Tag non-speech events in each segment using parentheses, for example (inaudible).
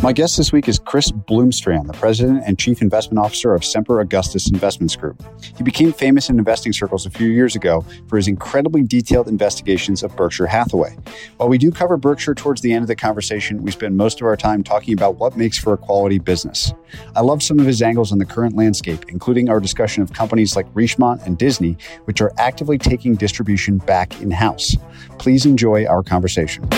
My guest this week is Chris Bloomstran, the president and chief investment officer of Semper Augustus Investments Group. He became famous in investing circles a few years ago for his incredibly detailed investigations of Berkshire Hathaway. While we do cover Berkshire towards the end of the conversation, we spend most of our time talking about what makes for a quality business. I love some of his angles on the current landscape, including our discussion of companies like Richemont and Disney, which are actively taking distribution back in house. Please enjoy our conversation.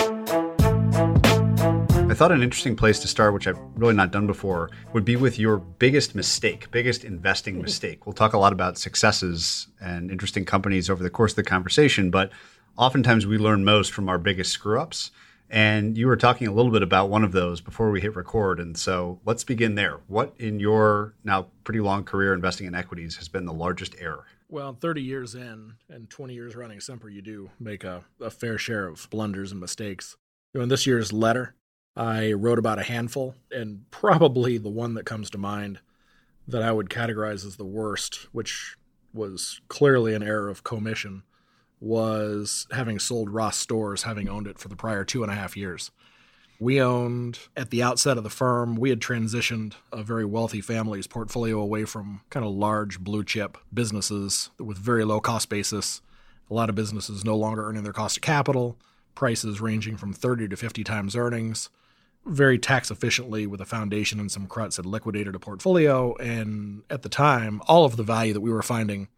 I thought an interesting place to start, which I've really not done before, would be with your biggest mistake, biggest investing mm-hmm. mistake. We'll talk a lot about successes and interesting companies over the course of the conversation, but oftentimes we learn most from our biggest screw ups. And you were talking a little bit about one of those before we hit record. And so let's begin there. What in your now pretty long career investing in equities has been the largest error? Well, 30 years in and 20 years running Semper, you do make a, a fair share of blunders and mistakes. You know, in this year's letter, I wrote about a handful, and probably the one that comes to mind that I would categorize as the worst, which was clearly an error of commission, was having sold Ross Stores, having owned it for the prior two and a half years. We owned, at the outset of the firm, we had transitioned a very wealthy family's portfolio away from kind of large blue chip businesses with very low cost basis. A lot of businesses no longer earning their cost of capital, prices ranging from 30 to 50 times earnings very tax efficiently with a foundation and some cruts had liquidated a portfolio. And at the time, all of the value that we were finding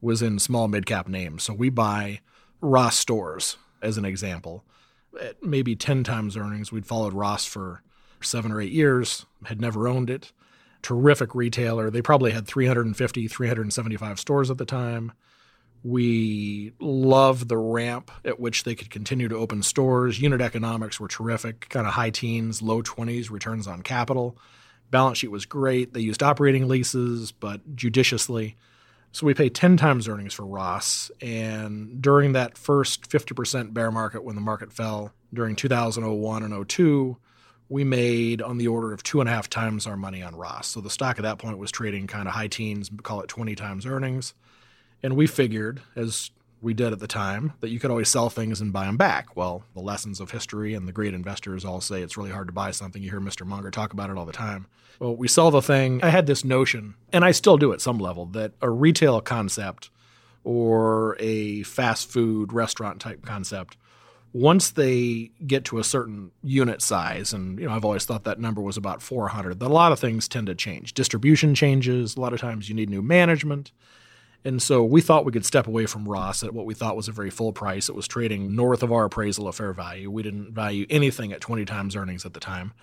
was in small mid cap names. So we buy Ross stores as an example. At maybe 10 times earnings, we'd followed Ross for seven or eight years, had never owned it. Terrific retailer. They probably had 350, 375 stores at the time. We loved the ramp at which they could continue to open stores. Unit economics were terrific, kind of high teens, low 20s returns on capital. Balance sheet was great. They used operating leases, but judiciously. So we paid 10 times earnings for Ross. And during that first 50% bear market, when the market fell during 2001 and 02, we made on the order of two and a half times our money on Ross. So the stock at that point was trading kind of high teens, call it 20 times earnings. And we figured, as we did at the time, that you could always sell things and buy them back. Well, the lessons of history and the great investors all say it's really hard to buy something. You hear Mr. Munger talk about it all the time. Well, we sell the thing. I had this notion, and I still do at some level, that a retail concept or a fast food restaurant type concept once they get to a certain unit size, and you know, I've always thought that number was about 400, that a lot of things tend to change. Distribution changes. A lot of times you need new management. And so we thought we could step away from Ross at what we thought was a very full price. It was trading north of our appraisal of fair value. We didn't value anything at 20 times earnings at the time.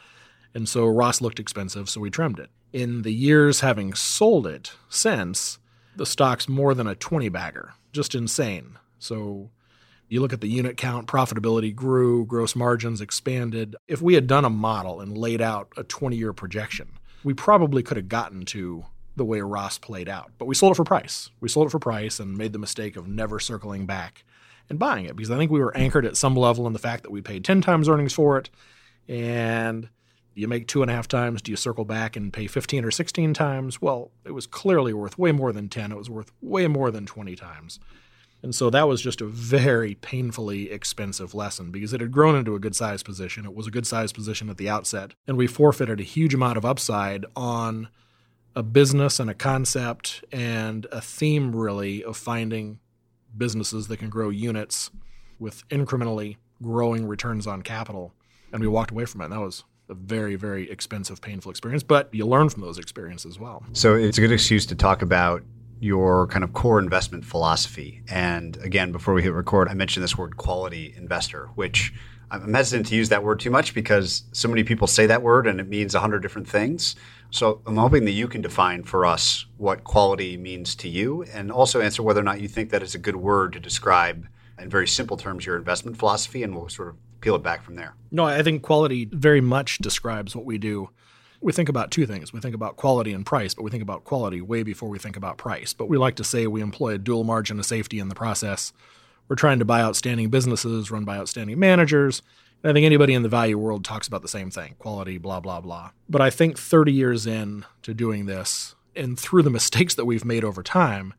And so Ross looked expensive, so we trimmed it. In the years having sold it since, the stock's more than a 20 bagger. Just insane. So you look at the unit count, profitability grew, gross margins expanded. If we had done a model and laid out a 20 year projection, we probably could have gotten to the way Ross played out. But we sold it for price. We sold it for price and made the mistake of never circling back and buying it because I think we were anchored at some level in the fact that we paid 10 times earnings for it. And you make two and a half times, do you circle back and pay 15 or 16 times? Well, it was clearly worth way more than 10. It was worth way more than 20 times. And so that was just a very painfully expensive lesson because it had grown into a good size position. It was a good size position at the outset. And we forfeited a huge amount of upside on a business and a concept and a theme really of finding businesses that can grow units with incrementally growing returns on capital. And we walked away from it. And that was a very, very expensive, painful experience, but you learn from those experiences as well. So it's a good excuse to talk about your kind of core investment philosophy. And again, before we hit record, I mentioned this word quality investor, which I'm hesitant to use that word too much because so many people say that word and it means a hundred different things. So I'm hoping that you can define for us what quality means to you and also answer whether or not you think that is a good word to describe in very simple terms your investment philosophy and we'll sort of peel it back from there. No, I think quality very much describes what we do. We think about two things. We think about quality and price, but we think about quality way before we think about price. But we like to say we employ a dual margin of safety in the process we're trying to buy outstanding businesses run by outstanding managers. And I think anybody in the value world talks about the same thing quality, blah, blah, blah. But I think 30 years in to doing this, and through the (laughs) mistakes that we've made over time,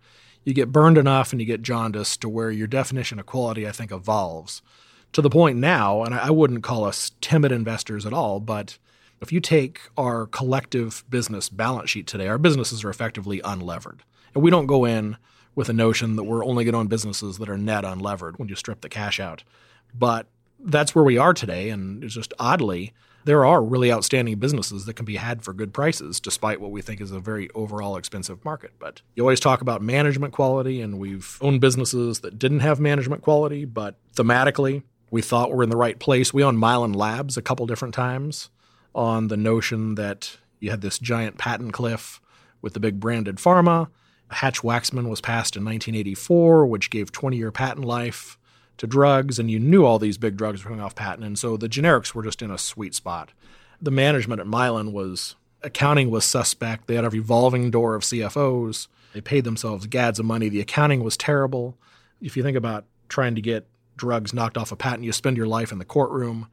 you get burned enough and you get jaundiced to where your definition of quality, I think, evolves to the point now, and I wouldn't call us timid investors at all, but if you take our collective business balance sheet today, our businesses are effectively unlevered. And we don't go in with a notion that we're only going to own businesses that are net unlevered when you strip the cash out. But that's where we are today. And it's just oddly, there are really outstanding businesses that can be had for good prices, despite what we think is a very overall expensive market. But you always talk about management quality, and we've owned businesses that didn't have management quality, but thematically, we thought we're in the right place. We owned Mylan Labs a couple different times on the notion that you had this giant patent cliff with the big branded pharma Hatch Waxman was passed in 1984, which gave 20 year patent life to drugs, and you knew all these big drugs were coming off patent. And so the generics were just in a sweet spot. The management at Mylan was accounting was suspect. They had a revolving door of CFOs. They paid themselves gads of money. The accounting was terrible. If you think about trying to get drugs knocked off a patent, you spend your life in the courtroom.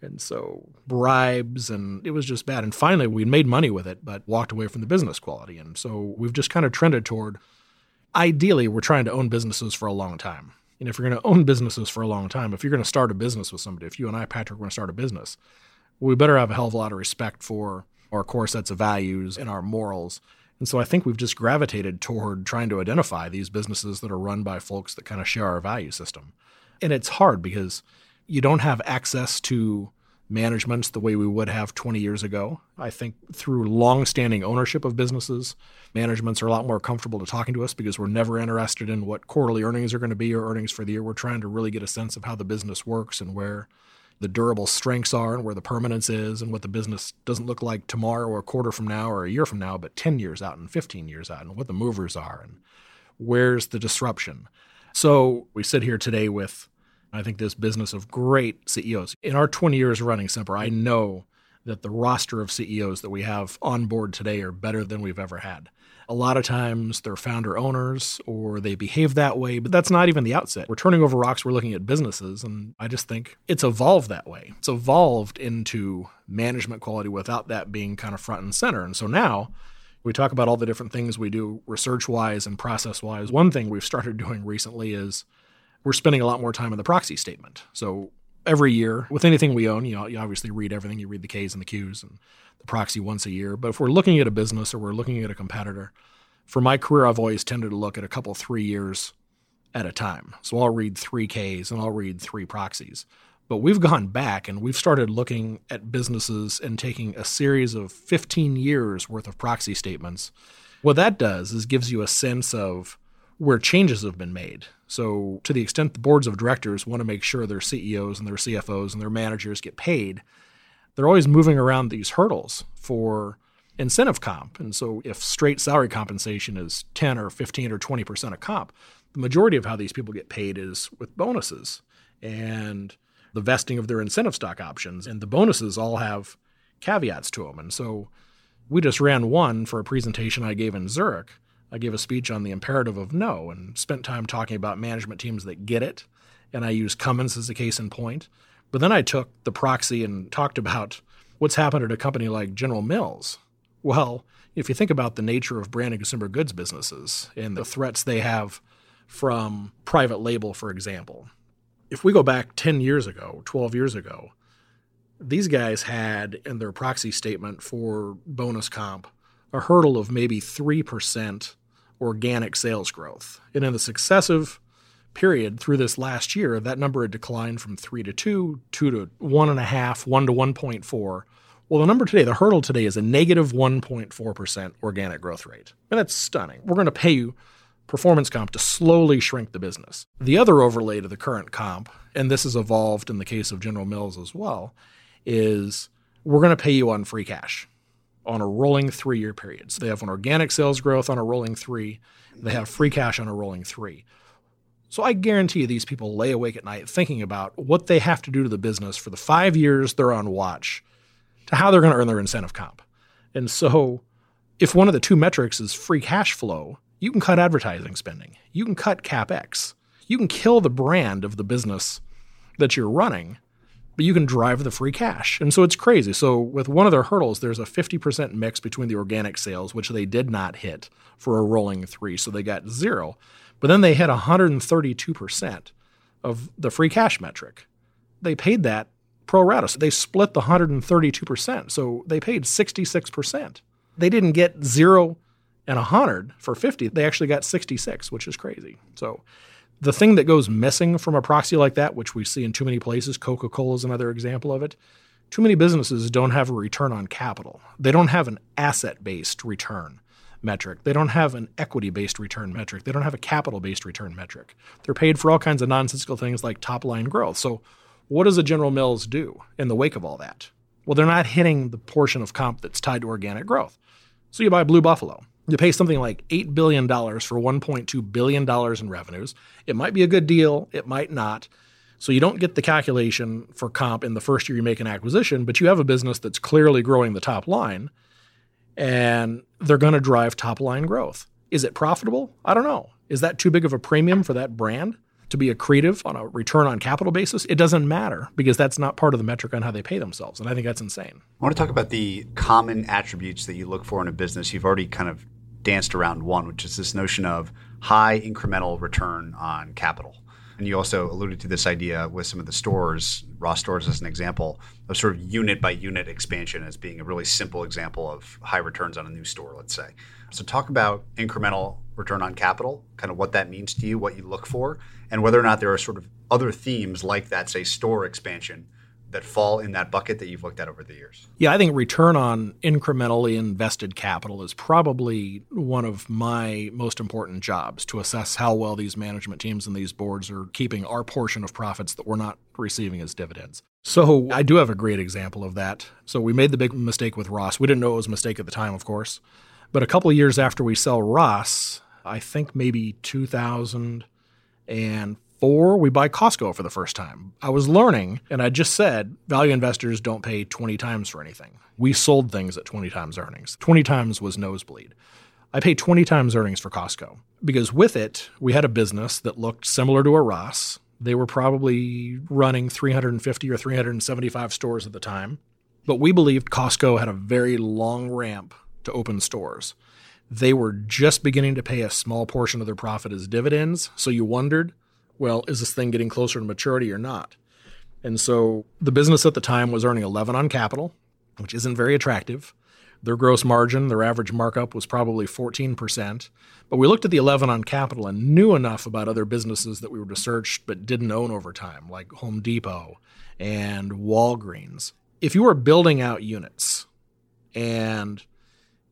And so bribes, and it was just bad. And finally, we made money with it, but walked away from the business quality. And so we've just kind of trended toward ideally, we're trying to own businesses for a long time. And if you're going to own businesses for a long time, if you're going to start a business with somebody, if you and I, Patrick, going to start a business, we better have a hell of a lot of respect for our core sets of values and our morals. And so I think we've just gravitated toward trying to identify these businesses that are run by folks that kind of share our value system. And it's hard because you don't have access to managements the way we would have 20 years ago. I think through long-standing ownership of businesses, managements are a lot more comfortable to talking to us because we're never interested in what quarterly earnings are going to be or earnings for the year. We're trying to really get a sense of how the business works and where the durable strengths are and where the permanence is and what the business doesn't look like tomorrow or a quarter from now or a year from now, but 10 years out and 15 years out and what the movers are and where's the disruption. So we sit here today with I think this business of great CEOs. In our 20 years running Semper, I know that the roster of CEOs that we have on board today are better than we've ever had. A lot of times they're founder owners or they behave that way, but that's not even the outset. We're turning over rocks, we're looking at businesses, and I just think it's evolved that way. It's evolved into management quality without that being kind of front and center. And so now we talk about all the different things we do research wise and process wise. One thing we've started doing recently is we're spending a lot more time in the proxy statement. So every year with anything we own, you know, you obviously read everything. You read the K's and the Q's and the proxy once a year. But if we're looking at a business or we're looking at a competitor, for my career, I've always tended to look at a couple, three years at a time. So I'll read three Ks and I'll read three proxies. But we've gone back and we've started looking at businesses and taking a series of 15 years worth of proxy statements. What that does is gives you a sense of where changes have been made. So, to the extent the boards of directors want to make sure their CEOs and their CFOs and their managers get paid, they're always moving around these hurdles for incentive comp. And so, if straight salary compensation is 10 or 15 or 20% of comp, the majority of how these people get paid is with bonuses and the vesting of their incentive stock options. And the bonuses all have caveats to them. And so, we just ran one for a presentation I gave in Zurich I gave a speech on the imperative of no and spent time talking about management teams that get it. And I used Cummins as a case in point. But then I took the proxy and talked about what's happened at a company like General Mills. Well, if you think about the nature of brand and consumer goods businesses and the threats they have from private label, for example, if we go back 10 years ago, 12 years ago, these guys had in their proxy statement for bonus comp a hurdle of maybe 3% organic sales growth. And in the successive period through this last year, that number had declined from 3 to 2, 2 to one and a half, one to 1.4, Well, the number today, the hurdle today is a negative 1.4% organic growth rate. And that's stunning. We're going to pay you performance comp to slowly shrink the business. The other overlay to the current comp, and this has evolved in the case of General Mills as well, is we're going to pay you on free cash on a rolling three year period. So they have an organic sales growth on a rolling three, they have free cash on a rolling three. So I guarantee you these people lay awake at night thinking about what they have to do to the business for the five years they're on watch to how they're going to earn their incentive comp. And so if one of the two metrics is free cash flow, you can cut advertising spending, you can cut capex, you can kill the brand of the business that you're running but you can drive the free cash. And so it's crazy. So with one of their hurdles, there's a 50% mix between the organic sales, which they did not hit for a rolling three. So they got zero. But then they hit 132% of the free cash metric. They paid that pro rata. So they split the 132%. So they paid 66%. They didn't get zero and 100 for 50. They actually got 66, which is crazy. So the thing that goes missing from a proxy like that, which we see in too many places, Coca Cola is another example of it. Too many businesses don't have a return on capital. They don't have an asset based return metric. They don't have an equity based return metric. They don't have a capital based return metric. They're paid for all kinds of nonsensical things like top line growth. So, what does a General Mills do in the wake of all that? Well, they're not hitting the portion of comp that's tied to organic growth. So, you buy Blue Buffalo you pay something like $8 billion for $1.2 billion in revenues. It might be a good deal, it might not. So you don't get the calculation for comp in the first year you make an acquisition, but you have a business that's clearly growing the top line and they're going to drive top line growth. Is it profitable? I don't know. Is that too big of a premium for that brand to be accretive on a return on capital basis? It doesn't matter because that's not part of the metric on how they pay themselves. And I think that's insane. I want to talk about the common attributes that you look for in a business. You've already kind of danced around one, which is this notion of high incremental return on capital. And you also alluded to this idea with some of the stores, Ross stores as an example, of sort of unit by unit expansion as being a really simple example of high returns on a new store, let's say. So, talk about incremental return on capital, kind of what that means to you, what you look for, and whether or not there are sort of other themes like that, say, store expansion that fall in that bucket that you've looked at over the years? Yeah, I think return on incrementally invested capital is probably one of my most important jobs to assess how well these management teams and these boards are keeping our portion of profits that we're not receiving as dividends. So I do have a great example of that. So we made the big mistake with Ross. We didn't know it was a mistake at the time, of course. But a couple of years after we sell Ross, I think maybe 2000 and four, we buy Costco for the first time. I was learning, and I just said value investors don't pay 20 times for anything. We sold things at 20 times earnings. 20 times was nosebleed. I paid 20 times earnings for Costco because with it, we had a business that looked similar to a Ross. They were probably running 350 or 375 stores at the time. But we believed Costco had a very long ramp to open stores. They were just beginning to pay a small portion of their profit as dividends. So you wondered well, is this thing getting closer to maturity or not? And so the business at the time was earning 11 on capital, which isn't very attractive. Their gross margin, their average markup was probably 14%. But we looked at the 11 on capital and knew enough about other businesses that we were researched but didn't own over time, like Home Depot and Walgreens. If you are building out units and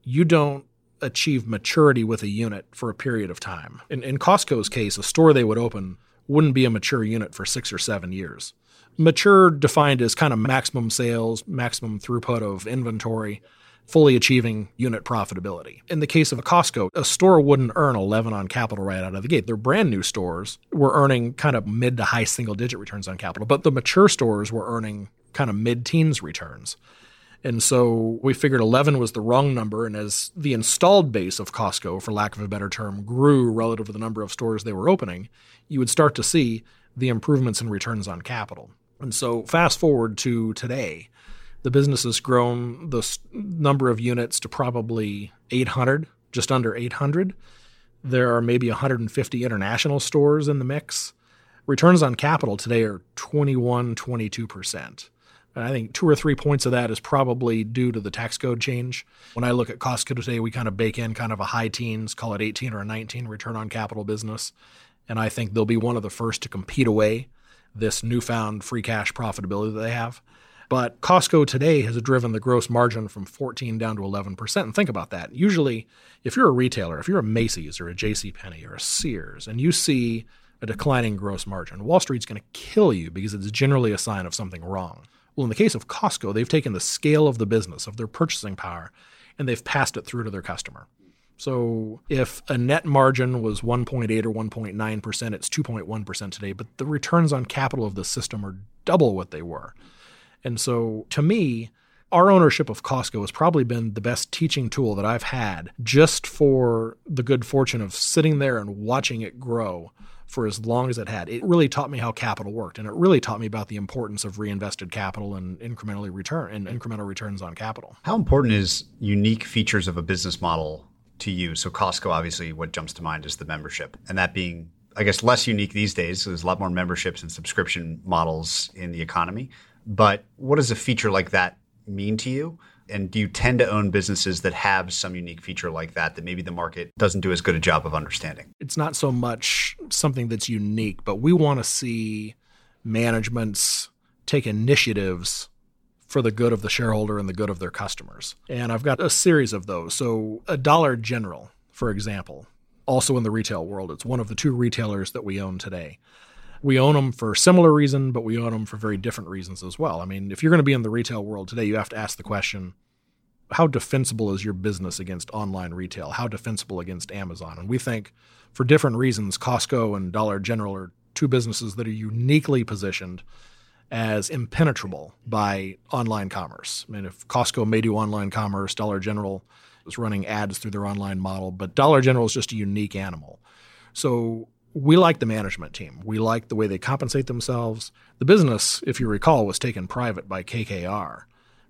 you don't achieve maturity with a unit for a period of time, in, in Costco's case, a store they would open wouldn't be a mature unit for six or seven years. Mature defined as kind of maximum sales, maximum throughput of inventory, fully achieving unit profitability. In the case of a Costco, a store wouldn't earn 11 on capital right out of the gate. Their brand new stores were earning kind of mid to high single digit returns on capital, but the mature stores were earning kind of mid teens returns. And so we figured 11 was the wrong number. And as the installed base of Costco, for lack of a better term, grew relative to the number of stores they were opening, you would start to see the improvements in returns on capital. And so fast forward to today, the business has grown the number of units to probably 800, just under 800. There are maybe 150 international stores in the mix. Returns on capital today are 21, 22%. And I think two or three points of that is probably due to the tax code change. When I look at Costco today, we kind of bake in kind of a high teens, call it 18 or a 19 return on capital business. And I think they'll be one of the first to compete away this newfound free cash profitability that they have. But Costco today has driven the gross margin from 14 down to 11%. And think about that. Usually, if you're a retailer, if you're a Macy's or a J.C. Penney or a Sears, and you see a declining gross margin, Wall Street's going to kill you because it's generally a sign of something wrong. Well, in the case of Costco, they've taken the scale of the business, of their purchasing power, and they've passed it through to their customer. So if a net margin was 1.8 or 1.9%, it's 2.1% today, but the returns on capital of the system are double what they were. And so to me, our ownership of Costco has probably been the best teaching tool that I've had just for the good fortune of sitting there and watching it grow for as long as it had. It really taught me how capital worked, and it really taught me about the importance of reinvested capital and incrementally return and incremental returns on capital. How important is unique features of a business model to you? So Costco, obviously, what jumps to mind is the membership, and that being, I guess, less unique these days. So there's a lot more memberships and subscription models in the economy. But what does a feature like that mean to you? And do you tend to own businesses that have some unique feature like that that maybe the market doesn't do as good a job of understanding? It's not so much something that's unique, but we want to see managements take initiatives for the good of the shareholder and the good of their customers. And I've got a series of those. So, a Dollar General, for example, also in the retail world, it's one of the two retailers that we own today. We own them for similar reason, but we own them for very different reasons as well. I mean, if you're going to be in the retail world today, you have to ask the question how defensible is your business against online retail? How defensible against Amazon? And we think for different reasons, Costco and Dollar General are two businesses that are uniquely positioned as impenetrable by online commerce. I mean, if Costco may do online commerce, Dollar General is running ads through their online model, but Dollar General is just a unique animal. So we like the management team. We like the way they compensate themselves. The business, if you recall, was taken private by KKR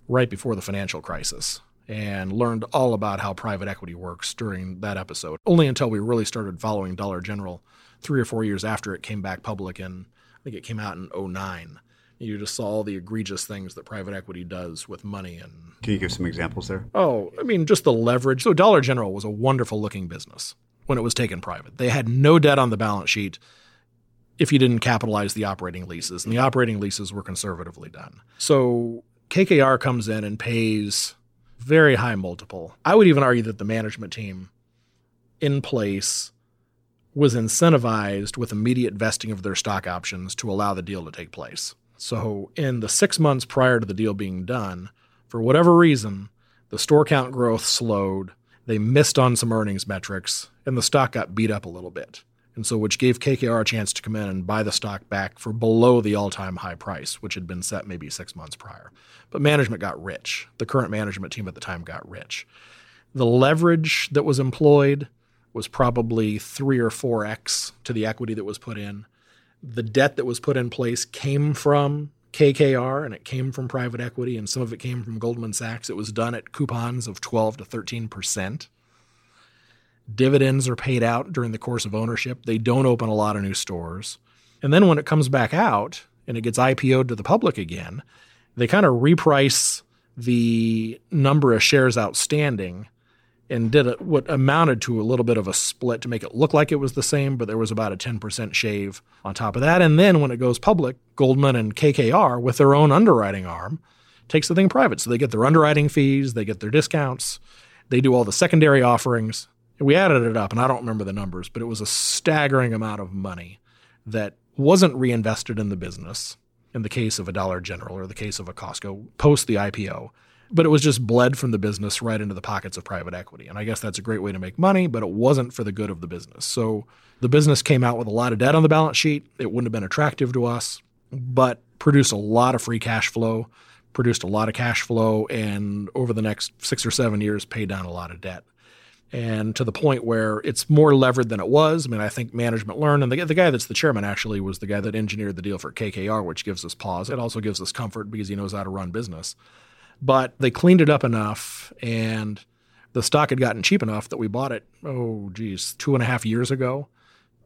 right before the financial crisis and learned all about how private equity works during that episode. Only until we really started following Dollar General three or four years after it came back public and I think it came out in 09 you just saw all the egregious things that private equity does with money and can you give some examples there oh i mean just the leverage so dollar general was a wonderful looking business when it was taken private. They had no debt on the balance sheet if you didn't capitalize the operating leases and the operating leases were conservatively done. So KKR comes in and pays very high multiple. I would even argue that the management team in place was incentivized with immediate vesting of their stock options to allow the deal to take place. So, in the six months prior to the deal being done, for whatever reason, the store count growth slowed. They missed on some earnings metrics, and the stock got beat up a little bit. And so, which gave KKR a chance to come in and buy the stock back for below the all time high price, which had been set maybe six months prior. But management got rich. The current management team at the time got rich. The leverage that was employed was probably three or four X to the equity that was put in the debt that was put in place came from KKR and it came from private equity, and some of it came from Goldman Sachs. It was done at coupons of 12 to 13 percent. Dividends are paid out during the course of ownership. They don't open a lot of new stores. And then when it comes back out and it gets IPO'd to the public again, they kind of reprice the number of shares outstanding and did a, what amounted to a little bit of a split to make it look like it was the same, but there was about a 10% shave on top of that. And then when it goes public, Goldman and KKR, with their own underwriting arm, takes the thing private. So they get their underwriting fees, they get their discounts, they do all the secondary offerings. We added it up, and I don't remember the numbers, but it was a staggering amount of money that wasn't reinvested in the business in the case of a Dollar General or the case of a Costco post the IPO but it was just bled from the business right into the pockets of private equity. And I guess that's a great way to make money, but it wasn't for the good of the business. So the business came out with a lot of debt on the balance sheet. It wouldn't have been attractive to us, but produced a lot of free cash flow, produced a lot of cash flow, and over the next six or seven years, paid down a lot of debt. And to the point where it's more levered than it was. I mean, I think management learned, and the, the guy that's the chairman actually was the guy that engineered the deal for KKR, which gives us pause. It also gives us comfort because he knows how to run business. But they cleaned it up enough and the stock had gotten cheap enough that we bought it, oh, geez, two and a half years ago,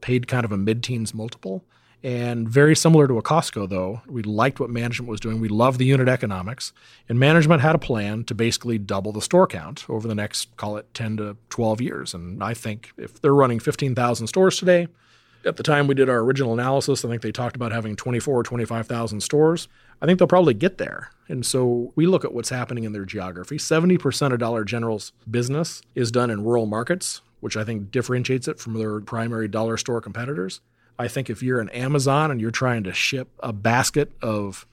paid kind of a mid teens multiple. And very similar to a Costco, though, we liked what management was doing. We loved the unit economics. And management had a plan to basically double the store count over the next, call it 10 to 12 years. And I think if they're running 15,000 stores today, At the time we did our original analysis, I think they talked about having 24 or 25,000 stores. I think they'll probably get there. And so we look at what's happening in their geography. 70% of Dollar General's business is done in rural markets, which I think differentiates it from their primary dollar store competitors. I think if you're an Amazon and you're trying to ship a basket of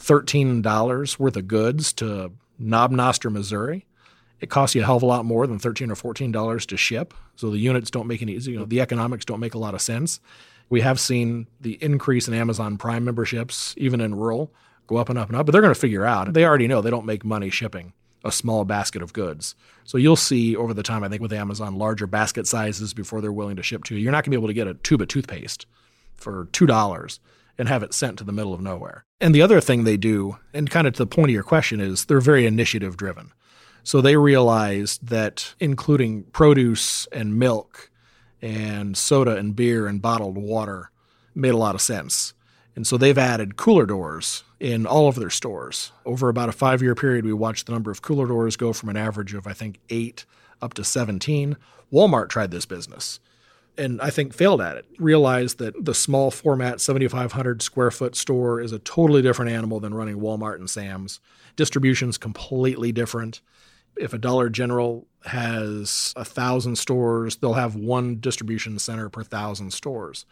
$13 worth of goods to Knob Noster, Missouri, it costs you a hell of a lot more than 13 or $14 to ship. So the units don't make any, you know, the economics don't make a lot of sense. We have seen the increase in Amazon Prime memberships, even in rural, go up and up and up, but they're going to figure out. They already know they don't make money shipping a small basket of goods. So you'll see over the time, I think, with Amazon, larger basket sizes before they're willing to ship to you. You're not going to be able to get a tube of toothpaste for $2 and have it sent to the middle of nowhere. And the other thing they do, and kind of to the point of your question, is they're very initiative driven. So they realized that including produce and milk and soda and beer and bottled water made a lot of sense. And so they've added cooler doors in all of their stores. Over about a five year period, we watched the number of cooler doors go from an average of, I think, eight up to 17. Walmart tried this business and I think failed at it. Realized that the small format 7,500 square foot store is a totally different animal than running Walmart and Sam's. Distribution's completely different. If a Dollar General has a thousand stores, they'll have one distribution center per thousand stores.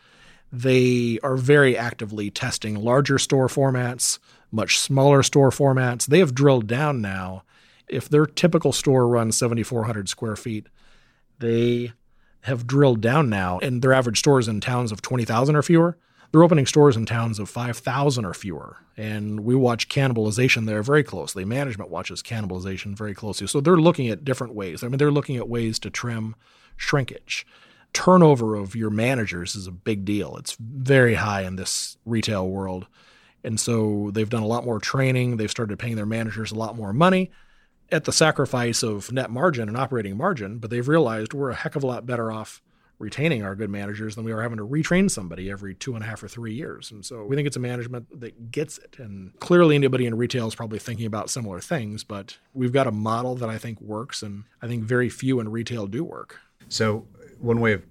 They are very actively testing larger store formats, much smaller store formats. They have drilled down now. If their typical store runs 7,400 square feet, they have drilled down now, and their average stores in towns of 20,000 or fewer. They're opening stores in towns of 5,000 or fewer. And we watch cannibalization there very closely. Management watches cannibalization very closely. So they're looking at different ways. I mean, they're looking at ways to trim shrinkage turnover of your managers is a big deal. It's very high in this retail world. And so they've done a lot more training. They've started paying their managers a lot more money at the sacrifice of net margin and operating margin, but they've realized we're a heck of a lot better off retaining our good managers than we are having to retrain somebody every two and a half or three years. And so we think it's a management that gets it. And clearly, anybody in retail is probably thinking about similar things, but we've got a model that I think works, and I think very few in retail do work. So one way of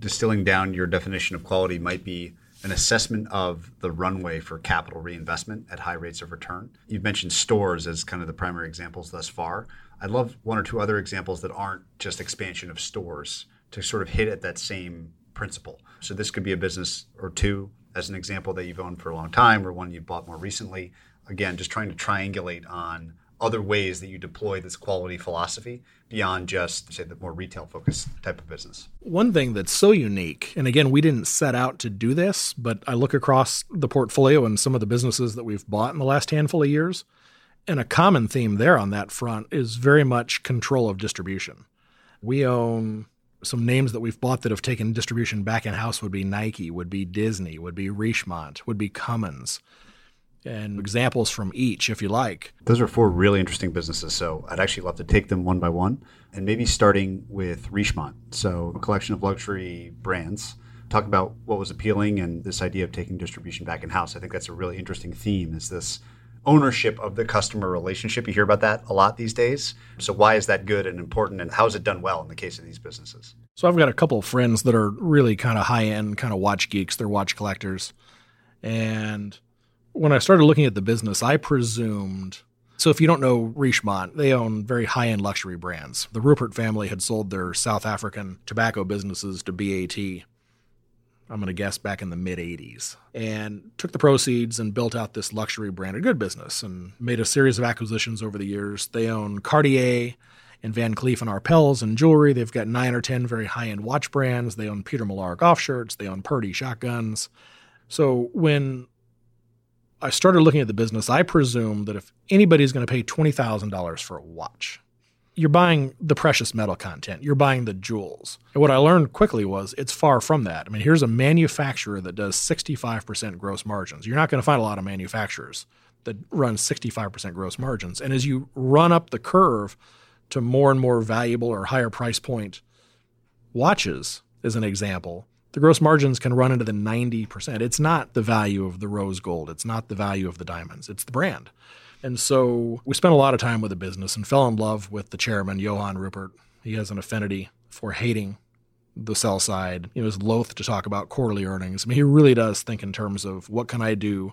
distilling down your definition of quality might be an assessment of the runway for capital reinvestment at high rates of return. You've mentioned stores as kind of the primary examples thus far. I'd love one or two other examples that aren't just expansion of stores to sort of hit at that same principle. So this could be a business or two as an example that you've owned for a long time or one you've bought more recently. Again, just trying to triangulate on other ways that you deploy this quality philosophy beyond just say the more retail focused type of business one thing that's so unique and again we didn't set out to do this but i look across the portfolio and some of the businesses that we've bought in the last handful of years and a common theme there on that front is very much control of distribution we own some names that we've bought that have taken distribution back in house would be Nike, would be Disney, would be Richemont, would be Cummins and examples from each if you like. Those are four really interesting businesses. So I'd actually love to take them one by one and maybe starting with Richemont. So a collection of luxury brands. Talk about what was appealing and this idea of taking distribution back in house. I think that's a really interesting theme is this ownership of the customer relationship. You hear about that a lot these days. So why is that good and important and how is it done well in the case of these businesses? So I've got a couple of friends that are really kind of high end kind of watch geeks. They're watch collectors. And when I started looking at the business, I presumed. So, if you don't know Richemont, they own very high end luxury brands. The Rupert family had sold their South African tobacco businesses to BAT, I'm going to guess back in the mid 80s, and took the proceeds and built out this luxury branded good business and made a series of acquisitions over the years. They own Cartier and Van Cleef and Arpels and jewelry. They've got nine or 10 very high end watch brands. They own Peter Millar golf shirts. They own Purdey shotguns. So, when I started looking at the business, I presume that if anybody's going to pay $20,000 for a watch, you're buying the precious metal content, you're buying the jewels. And what I learned quickly was it's far from that. I mean, here's a manufacturer that does 65% gross margins. You're not going to find a lot of manufacturers that run 65% gross margins. And as you run up the curve to more and more valuable or higher price point watches, as an example, the gross margins can run into the 90%. It's not the value of the rose gold, it's not the value of the diamonds, it's the brand. And so we spent a lot of time with the business and fell in love with the chairman, Johann Rupert. He has an affinity for hating the sell side He was loath to talk about quarterly earnings. I mean, he really does think in terms of what can I do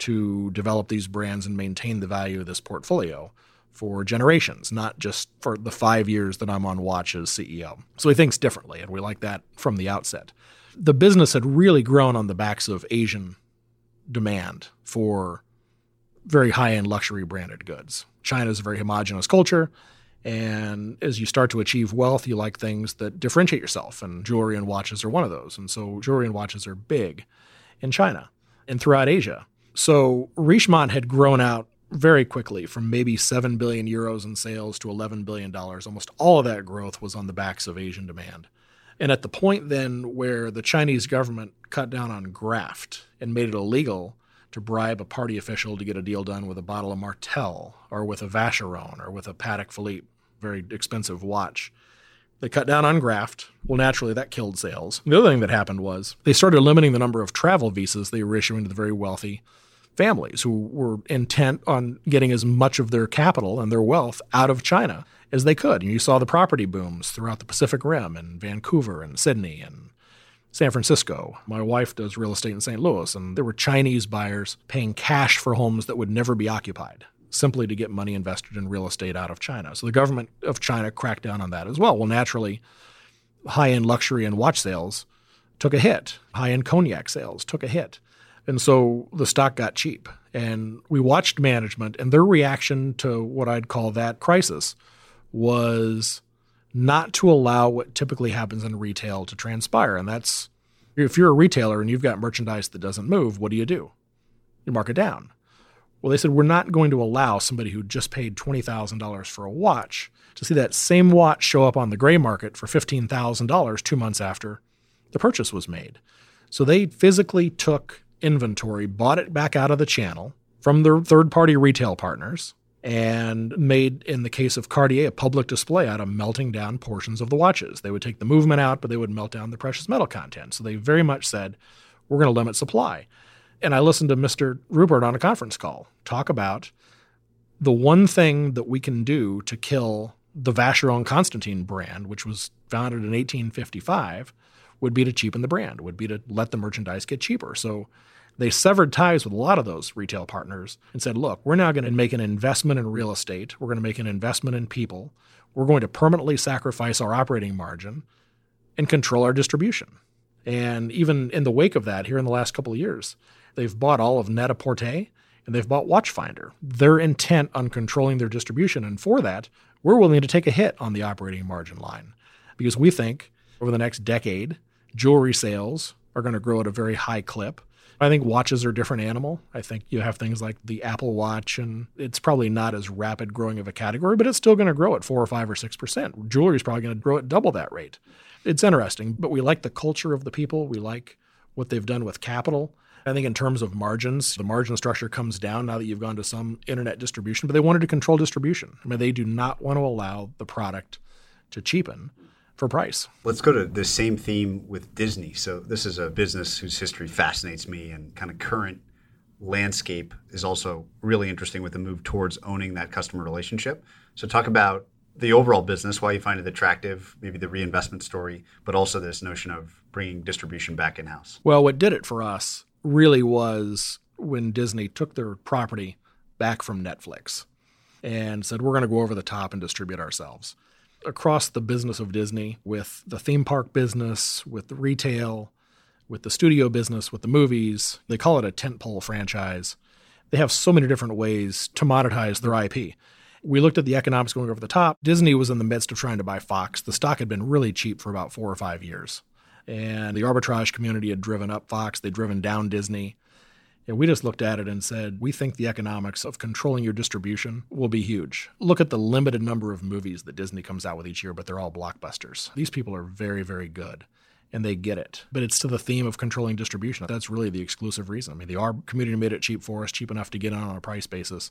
to develop these brands and maintain the value of this portfolio for generations, not just for the five years that I'm on watch as CEO. So he thinks differently, and we like that from the outset. The business had really grown on the backs of Asian demand for very high end luxury branded goods. China is a very homogenous culture. And as you start to achieve wealth, you like things that differentiate yourself. And jewelry and watches are one of those. And so jewelry and watches are big in China and throughout Asia. So Richemont had grown out very quickly from maybe 7 billion euros in sales to 11 billion dollars. Almost all of that growth was on the backs of Asian demand. And at the point then where the Chinese government cut down on graft and made it illegal to bribe a party official to get a deal done with a bottle of Martell or with a Vacheron or with a Patek Philippe, very expensive watch. They cut down on graft. Well, naturally, that killed sales. The other thing that happened was they started limiting the number of travel visas they were issuing to the very wealthy families who were intent on getting as much of their capital and their wealth out of China as they could. And you saw the property booms throughout the Pacific Rim and Vancouver and Sydney and San Francisco. My wife does real estate in St. Louis, and there were Chinese buyers paying cash for homes that would never be occupied simply to get money invested in real estate out of China. So the government of China cracked down on that as well. Well, naturally, high end luxury and watch sales took a hit, high end cognac sales took a hit. And so the stock got cheap. And we watched management, and their reaction to what I'd call that crisis was not to allow what typically happens in retail to transpire. And that's if you're a retailer and you've got merchandise that doesn't move, what do you do? You mark it down. Well, they said, we're not going to allow somebody who just paid $20,000 for a watch to see that same watch show up on the gray market for $15,000 two months after the purchase was made. So they physically took inventory, bought it back out of the channel from their third party retail partners, and made, in the case of Cartier, a public display out of melting down portions of the watches. They would take the movement out, but they would melt down the precious metal content. So they very much said, we're going to limit supply. And I listened to Mr. Rupert on a conference call talk about the one thing that we can do to kill the Vacheron Constantin brand, which was founded in 1855, would be to cheapen the brand, would be to let the merchandise get cheaper. So they severed ties with a lot of those retail partners and said, look, we're now going to make an investment in real estate. We're going to make an investment in people. We're going to permanently sacrifice our operating margin and control our distribution. And even in the wake of that, here in the last couple of years, they've bought all of Net-a-Porter and they've bought Watchfinder. They're intent on controlling their distribution. And for that, we're willing to take a hit on the operating margin line because we think over the next decade, jewelry sales are going to grow at a very high clip. I think watches are a different animal. I think you have things like the Apple Watch, and it's probably not as rapid growing of a category, but it's still going to grow at four or five or six percent. Jewelry is probably going to grow at double that rate. It's interesting, but we like the culture of the people. We like what they've done with capital. I think in terms of margins, the margin structure comes down now that you've gone to some internet distribution, but they wanted to control distribution. I mean, they do not want to allow the product to cheapen for price. Let's go to the same theme with Disney. So this is a business whose history fascinates me and kind of current landscape is also really interesting with the move towards owning that customer relationship. So talk about the overall business, why you find it attractive, maybe the reinvestment story, but also this notion of bringing distribution back in house. Well, what did it for us really was when Disney took their property back from Netflix and said, we're going to go over the top and distribute ourselves across the business of Disney with the theme park business, with the retail, with the studio business, with the movies. They call it a tentpole franchise. They have so many different ways to monetize their IP. We looked at the economics going over the top. Disney was in the midst of trying to buy Fox. The stock had been really cheap for about four or five years. And the arbitrage community had driven up Fox, they'd driven down Disney. And we just looked at it and said, we think the economics of controlling your distribution will be huge. Look at the limited number of movies that Disney comes out with each year, but they're all blockbusters. These people are very, very good and they get it. But it's to the theme of controlling distribution. That's really the exclusive reason. I mean, the ARB community made it cheap for us, cheap enough to get on on a price basis.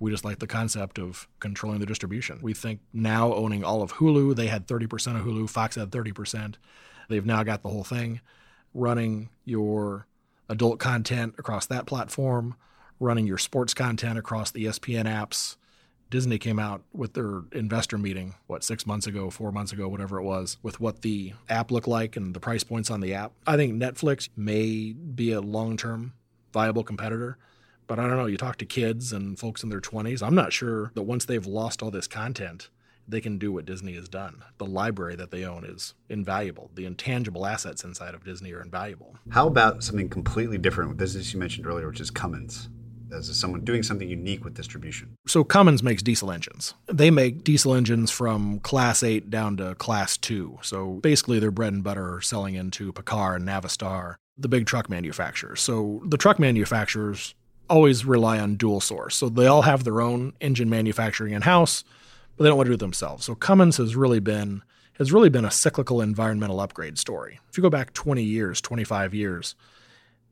We just like the concept of controlling the distribution. We think now owning all of Hulu, they had 30% of Hulu, Fox had 30%. They've now got the whole thing running your adult content across that platform, running your sports content across the ESPN apps, Disney came out with their investor meeting, what, six months ago, four months ago, whatever it was, with what the app looked like and the price points on the app. I think Netflix may be a long term viable competitor. But I don't know, you talk to kids and folks in their 20s, I'm not sure that once they've lost all this content, they can do what Disney has done. The library that they own is invaluable. The intangible assets inside of Disney are invaluable. How about something completely different with business you mentioned earlier, which is Cummins? As someone doing something unique with distribution. So Cummins makes diesel engines. They make diesel engines from class 8 down to class 2. So basically their bread and butter are selling into PACCAR and Navistar, the big truck manufacturers. So the truck manufacturers always rely on dual source. So they all have their own engine manufacturing in house but they don't want to do it themselves. So Cummins has really been has really been a cyclical environmental upgrade story. If you go back 20 years, 25 years,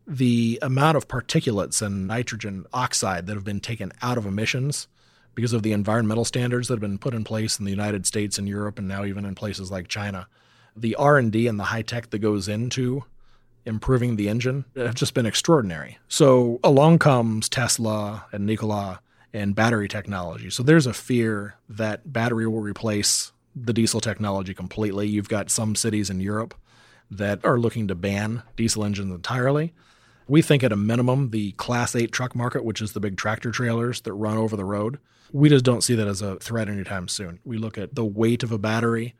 the amount of particulates and nitrogen oxide that have been taken out of emissions because of the environmental standards that have been put in place in the United States and Europe and now even in places like China, the R&D and the high tech that goes into improving the engine have just been extraordinary. So along comes Tesla and Nikola and battery technology. So there's a fear that battery will replace the diesel technology completely. You've got some cities in Europe that are looking to ban diesel engines entirely. We think at a minimum, the Class 8 truck market, which is the big tractor trailers that run over the road, we just don't see that as a threat anytime soon. We look at the weight of a battery,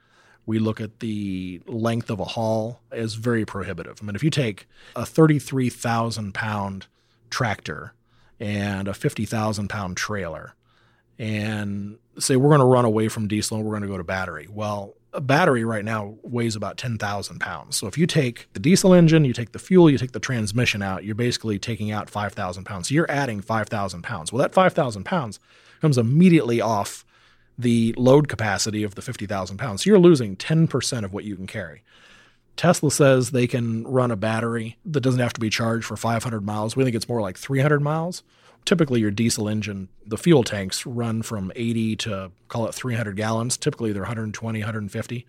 we look at the length of a haul as very prohibitive. I mean, if you take a 33,000 pound tractor and a 50,000 pound trailer and say we're going to run away from diesel and we're going to go to battery. Well, a battery right now weighs about 10,000 pounds. So if you take the diesel engine, you take the fuel, you take the transmission out, you're basically taking out 5,000 pounds. So you're adding 5,000 pounds. Well, that 5,000 pounds comes immediately off the load capacity of the 50,000 pounds. So you're losing 10% of what you can carry. Tesla says they can run a battery that doesn't have to be charged for 500 miles. We think it's more like 300 miles. Typically, your diesel engine, the fuel tanks run from 80 to call it 300 gallons. Typically, they're 120, 150.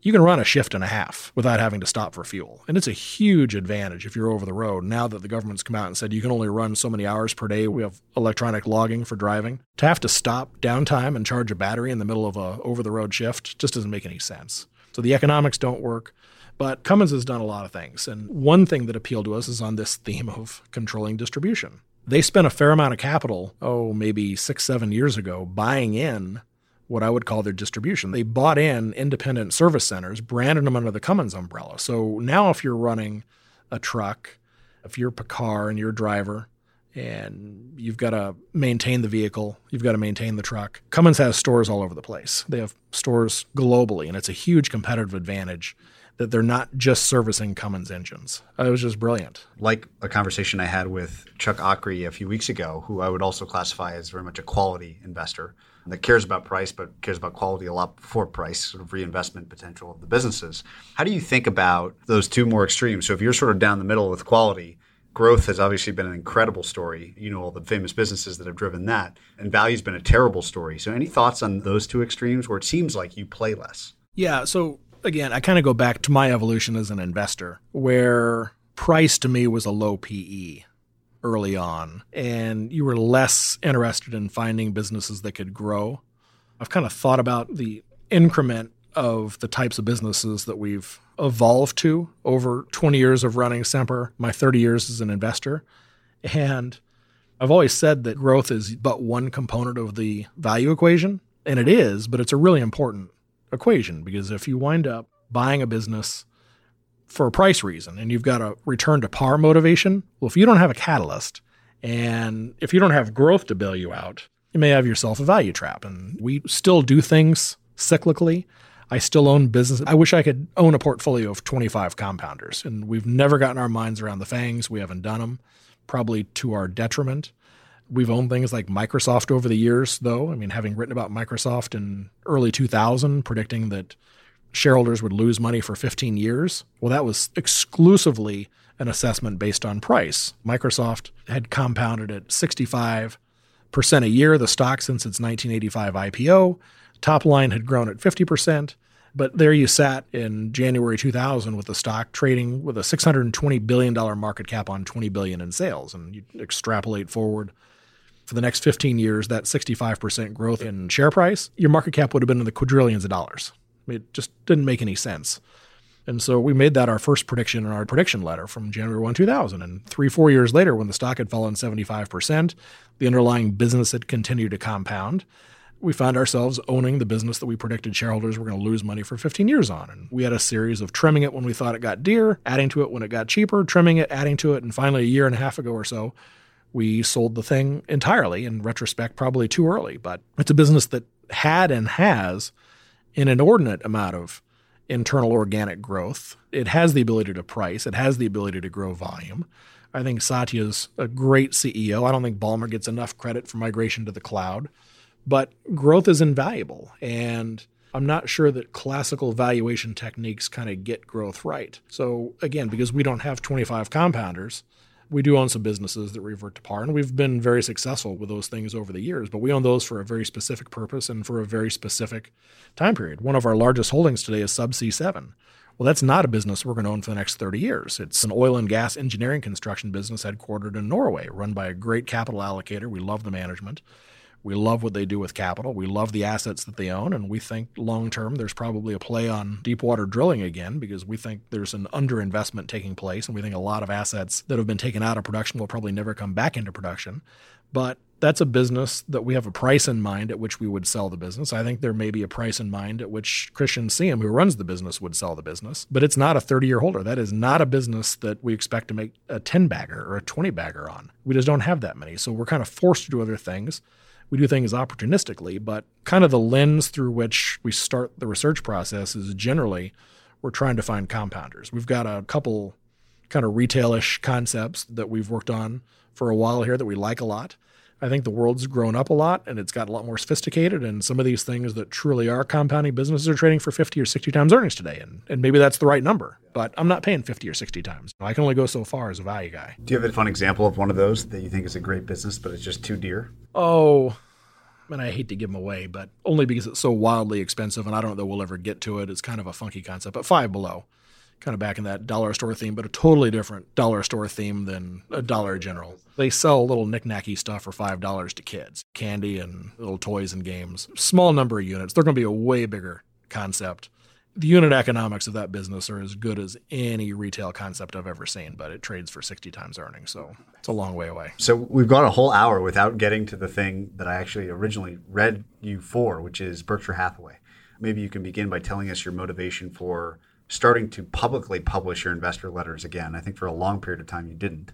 You can run a shift and a half without having to stop for fuel. And it's a huge advantage if you're over the road. Now that the government's come out and said you can only run so many hours per day, we have electronic logging for driving. To have to stop downtime and charge a battery in the middle of a over the road shift just doesn't make any sense. So the economics don't work. But Cummins has done a lot of things. And one thing that appealed to us is on this theme of controlling distribution. They spent a fair amount of capital, oh, maybe six, seven years ago, buying in what I would call their distribution. They bought in independent service centers, branded them under the Cummins umbrella. So now if you're running a truck, if you're PACCAR and you're a driver, and you've got to maintain the vehicle, you've got to maintain the truck. Cummins has stores all over the place. They have stores globally, and it's a huge competitive advantage that they're not just servicing Cummins engines. Uh, it was just brilliant. Like a conversation I had with Chuck Akre a few weeks ago, who I would also classify as very much a quality investor that cares about price but cares about quality a lot before price, sort of reinvestment potential of the businesses. How do you think about those two more extremes? So if you're sort of down the middle with quality, growth has obviously been an incredible story. You know all the famous businesses that have driven that, and value's been a terrible story. So any thoughts on those two extremes where it seems like you play less? Yeah, so again, I kind of go back to my evolution as an investor, where price to me was a low PE early on, and you were less interested in finding businesses that could grow. I've kind of thought about the increment of the types of businesses that we've evolved to over 20 years of running Semper, my 30 years as an investor. And I've always said that growth is but one component of the value equation, and it is, but it's a really important equation because if you wind up buying a business for a price reason and you've got a return to par motivation, well, if you don't have a catalyst and if you don't have growth to bail you out, you may have yourself a value trap. And we still do things cyclically. I still own business. I wish I could own a portfolio of 25 compounders, and we've never gotten our minds around the fangs. We haven't done them, probably to our detriment. We've owned things like Microsoft over the years, though. I mean, having written about Microsoft in early 2000, predicting that shareholders would lose money for 15 years, well, that was exclusively an assessment based on price. Microsoft had compounded at 65% a year, the stock since its 1985 IPO. Top line had grown at 50%. But there you sat in January 2000 with the stock trading with a $620 billion market cap on 20 billion in sales. And you extrapolate forward for the next 15 years, that 65% growth in share price, your market cap would have been in the quadrillions of dollars. It just didn't make any sense. And so we made that our first prediction in our prediction letter from January 1, 2000. And three, four years later, when the stock had fallen 75%, the underlying business had continued to compound. We found ourselves owning the business that we predicted shareholders were going to lose money for 15 years on. And we had a series of trimming it when we thought it got dear, adding to it when it got cheaper, trimming it, adding to it. And finally, a year and a half ago or so, we sold the thing entirely. In retrospect, probably too early. But it's a business that had and has an inordinate amount of internal organic growth. It has the ability to price, it has the ability to grow volume. I think Satya's a great CEO. I don't think Ballmer gets enough credit for migration to the cloud, but growth is invaluable. And I'm not sure that classical valuation techniques kind of get growth right. So, again, because we don't have 25 compounders, we do own some businesses that revert to par, and we've been very successful with those things over the years. But we own those for a very specific purpose and for a very specific time period. One of our largest holdings today is Subsea 7. Well, that's not a business we're going to own for the next 30 years. It's an oil and gas engineering construction business headquartered in Norway, run by a great capital allocator. We love the management. We love what they do with capital. We love the assets that they own. And we think long term there's probably a play on deep water drilling again because we think there's an underinvestment taking place. And we think a lot of assets that have been taken out of production will probably never come back into production. But that's a business that we have a price in mind at which we would sell the business. I think there may be a price in mind at which Kristian Siem, who runs the business, would sell the business. But it's not a 30 year holder. That is not a business that we expect to make a 10 bagger or a 20 bagger on. We just don't have that many. So we're kind of forced to do other things we do things opportunistically, but kind of the lens through which we start the research process is generally we're trying to find compounders. We've got a couple kind of retailish concepts that we've worked on for a while here that we like a lot. I think the world's grown up a lot and it's got a lot more sophisticated. And some of these things that truly are compounding businesses are trading for 50 or 60 times earnings today. And, and maybe that's the right number, but I'm not paying 50 or 60 times. I can only go so far as a value guy. Do you have a fun example of one of those that you think is a great business, but it's just too dear? Oh, and I hate to give them away, but only because it's so wildly expensive. And I don't know that we'll ever get to it. It's kind of a funky concept, but five below kind of back in that dollar store theme, but a totally different dollar store theme than a Dollar General. They sell little knickknacky stuff for five dollars to kids, candy and little toys and games. Small number of units. They're going to be a way bigger concept. The unit economics of that business are as good as any retail concept I've ever seen, but it trades for 60 times earnings. So it's a long way away. So we've gone a whole hour without getting to the thing that I actually originally read you for, which is Berkshire Hathaway. Maybe you can begin by telling us your motivation for starting to publicly publish your investor letters again. I think for a long period of time you didn't.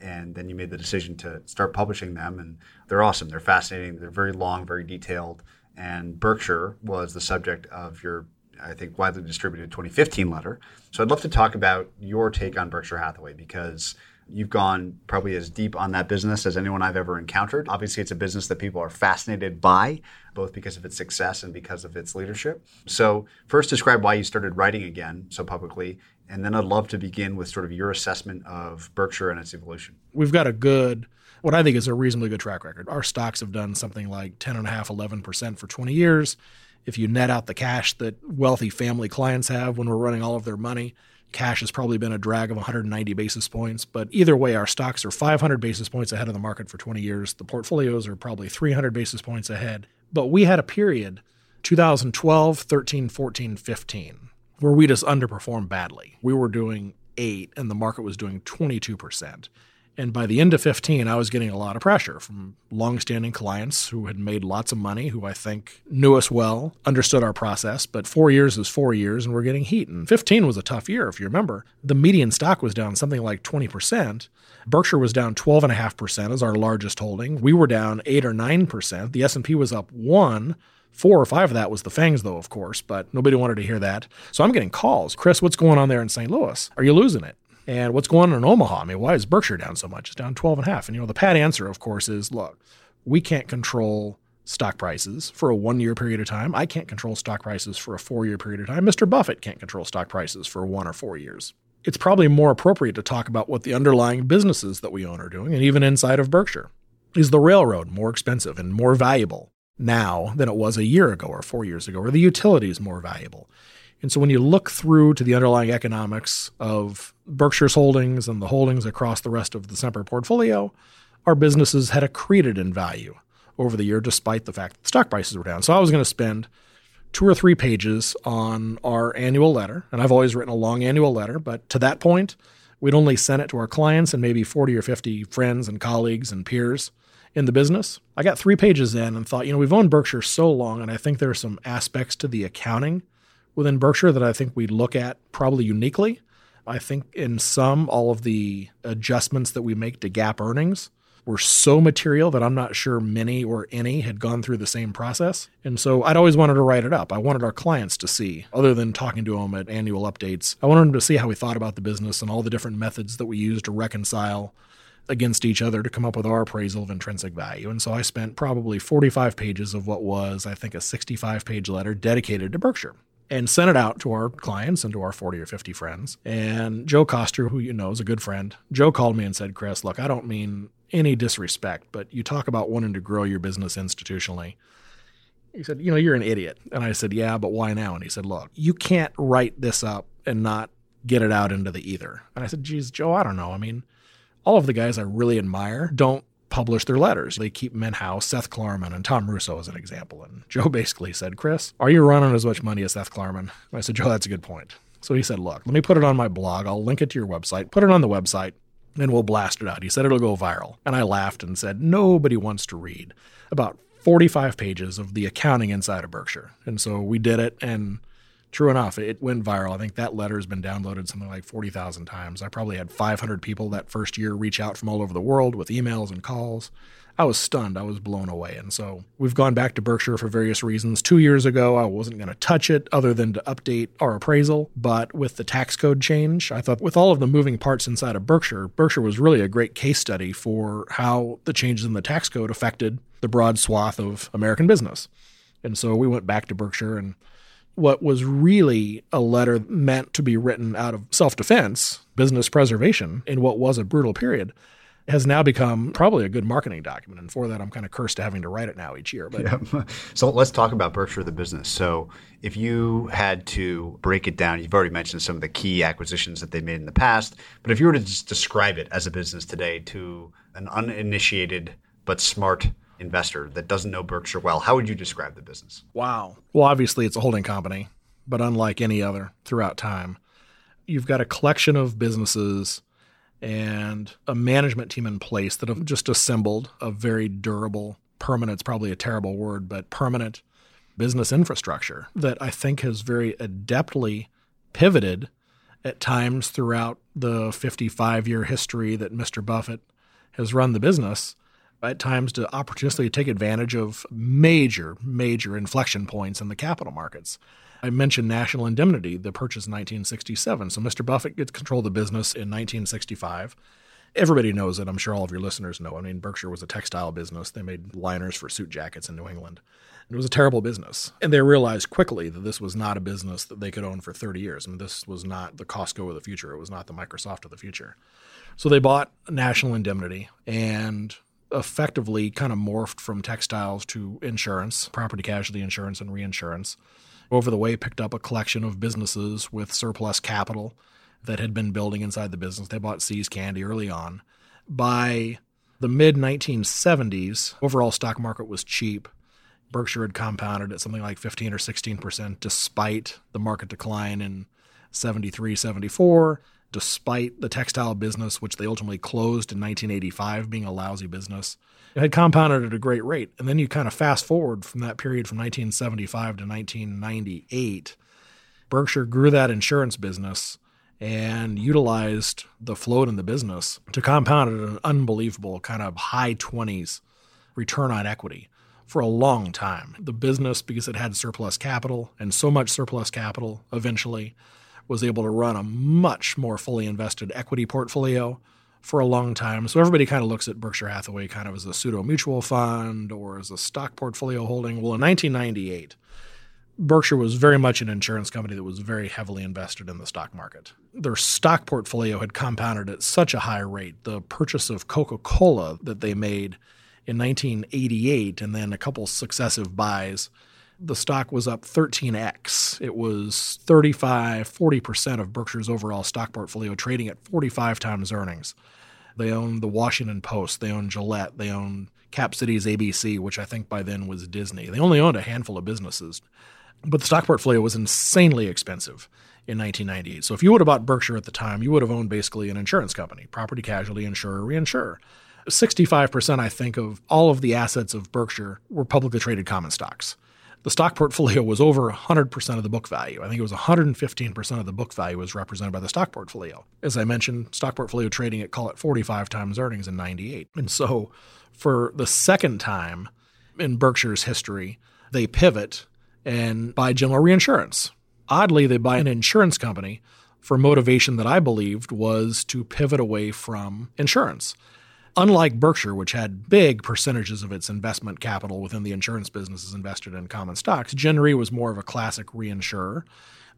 And then you made the decision to start publishing them. And they're awesome. They're fascinating. They're very long, very detailed. And Berkshire was the subject of your, I think, widely distributed 2015 letter. So I'd love to talk about your take on Berkshire Hathaway because You've gone probably as deep on that business as anyone I've ever encountered. Obviously, it's a business that people are fascinated by, both because of its success and because of its leadership. So, first, describe why you started writing again so publicly. And then I'd love to begin with sort of your assessment of Berkshire and its evolution. We've got a good, what I think is a reasonably good track record. Our stocks have done something like 10.5%, 11% for 20 years. If you net out the cash that wealthy family clients have when we're running all of their money, Cash has probably been a drag of 190 basis points, but either way, our stocks are 500 basis points ahead of the market for 20 years. The portfolios are probably 300 basis points ahead. But we had a period, 2012, 13, 14, 15, where we just underperformed badly. We were doing eight, and the market was doing 22%. And by the end of 15, I was getting a lot of pressure from longstanding clients who had made lots of money, who I think knew us well, understood our process. But four years is four years, and we're getting heat. And 15 was a tough year, if you remember. The median stock was down something like 20%. Berkshire was down 12.5% as our largest holding. We were down 8 or 9%. The S&P was up 1 Four or five of that was the Fangs, though, of course, but nobody wanted to hear that. So I'm getting calls. Chris, what's going on there in St. Louis? Are you losing it? And what's going on in Omaha? I mean, why is Berkshire down so much? It's down 12 and a half. And, you know, the pat answer, of course, is look, we can't control stock prices for a one year period of time. I can't control stock prices for a four year period of time. Mr. Buffett can't control stock prices for one or four years. It's probably more appropriate to talk about what the underlying businesses that we own are doing. And even inside of Berkshire, is the railroad more expensive and more valuable now than it was a year ago or four years ago? Or the utilities more valuable? And so when you look through to the underlying economics of Berkshire's holdings and the holdings across the rest of the Semper portfolio, our businesses had accreted in value over the year, despite the fact that stock prices were down. So I was going to spend two or three pages on our annual letter. And I've always written a long annual letter, but to that point, we'd only sent it to our clients and maybe 40 or 50 friends and colleagues and peers in the business. I got three pages in and thought, you know, we've owned Berkshire so long, and I think there are some aspects to the accounting within Berkshire that I think we'd look at probably uniquely. I think in some, all of the adjustments that we make to GAAP earnings were so material that I'm not sure many or any had gone through the same process. And so I'd always wanted to write it up. I wanted our clients to see, other than talking to them at annual updates, I wanted them to see how we thought about the business and all the different methods that we use to reconcile against each other to come up with our appraisal of intrinsic value. And so I spent probably 45 pages of what was, I think, a 65 page letter dedicated to Berkshire and sent it out to our clients and to our 40 or 50 friends. And Joe Koster, who you know is a good friend, Joe called me and said, Chris, look, I don't mean any disrespect, but you talk about wanting to grow your business institutionally. He said, You know, you're an idiot. And I said, Yeah, but why now? And he said, Look, you can't write this up and not get it out into the ether. And I said, Geez, Joe, I don't know. I mean, all of the guys I really admire don't publish their letters. They keep them in house. Seth Klarman and Tom Russo as an example. And Joe (laughs) basically said, Chris, are you running as much money as Seth Klarman? I said, Joe, that's a good point. So he said, Look, let me put it on my blog. I'll link it to your website, put it on the website, and we'll blast it out. He said it'll go viral. And I laughed and said, Nobody wants to read about 45 pages of the accounting inside of Berkshire. And so we did it. And true enough, it went viral. I think that letter has been downloaded something like 40,000 times. I probably had 500 people that first year reach out from all over the world with emails and calls. I was stunned. I was blown away. And so we've gone back to Berkshire for various reasons. Two years ago, I wasn't going to touch it other than to update our appraisal. But with the tax code change, I thought with all of the moving parts inside of Berkshire, Berkshire was really a great case study for how the changes in the tax code affected the broad swath of American business. And so we went back to Berkshire and what was really a letter meant to be written out of self defense, business preservation in what was a brutal period, has now become probably a good marketing document. And for that, I'm kind of cursed to having to write it now each year. But yeah. (laughs) so let's talk about Berkshire the business. So if you had to break it down, you've already mentioned some of the key acquisitions that they made in the past. But if you were to just describe it as a business today to an uninitiated but smart investor that doesn't know Berkshire well, how would you describe the business? Wow. Well, obviously, it's a holding company, but unlike any other throughout time, you've got a collection of businesses and a management team in place that have just assembled a very durable, permanent, it's probably a terrible word, but permanent business infrastructure that I think has very adeptly pivoted at times throughout the 55 year history that Mr. Buffett has run the business at times to opportunistically take advantage of major, major inflection points in the capital markets. I mentioned National Indemnity, the purchase in 1967. So Mr. Buffett gets control of the business in 1965. Everybody knows it. I'm sure all of your listeners know. I mean, Berkshire was a textile business. They made liners for suit jackets in New England. It was a terrible business. And they realized quickly that this was not a business that they could own for 30 years. I mean, this was not the Costco of the future. It was not the Microsoft of the future. So they bought National Indemnity and effectively kind of morphed from textiles to insurance, property casualty insurance and reinsurance. Over the way, picked up a collection of businesses with surplus capital that had been building inside the business. They bought See's Candy early on. By the mid 1970s, overall stock market was cheap. Berkshire had compounded at something like 15 or 16 percent, despite the market decline in 73, 74 despite the textile business, which they ultimately closed in 1985, being a lousy business. It had compounded at a great rate. And then you kind of fast forward from that period from 1975 to 1998. Berkshire grew that insurance business and utilized the float in the business to compound at an unbelievable kind of high 20s return on equity for a long time. The business, because it had surplus capital and so much surplus capital eventually, was able to run a much more fully invested equity portfolio for a long time. So everybody kind of looks at Berkshire Hathaway kind of as a pseudo mutual fund or as a stock portfolio holding. Well, in 1998, Berkshire was very much an insurance company that was very heavily invested in the stock market. Their stock portfolio had compounded at such a high rate. The purchase of Coca Cola that they made in 1988 and then a couple successive buys the stock was up 13x. It was 35, 40% of Berkshire's overall stock portfolio trading at 45 times earnings. They own the Washington Post. They own Gillette. They own Cap Cities ABC, which I think by then was Disney. They only owned a handful of businesses. But the stock portfolio was insanely expensive in 1998. So if you would have bought Berkshire at the time, you would have owned basically an insurance company, property casualty insurer, reinsurer. 65%, I think, of all of the assets of Berkshire were publicly traded common stocks. The stock portfolio was over 100% of the book value. I think it was 115% of the book value was represented by the stock portfolio. As I mentioned, stock portfolio trading at call it 45 times earnings in 98. And so for the second time in Berkshire's history, they pivot and buy general reinsurance. Oddly, they buy an insurance company for motivation that I believed was to pivot away from insurance. Unlike Berkshire, which had big percentages of its investment capital within the insurance businesses invested in common stocks, Gen Re was more of a classic reinsurer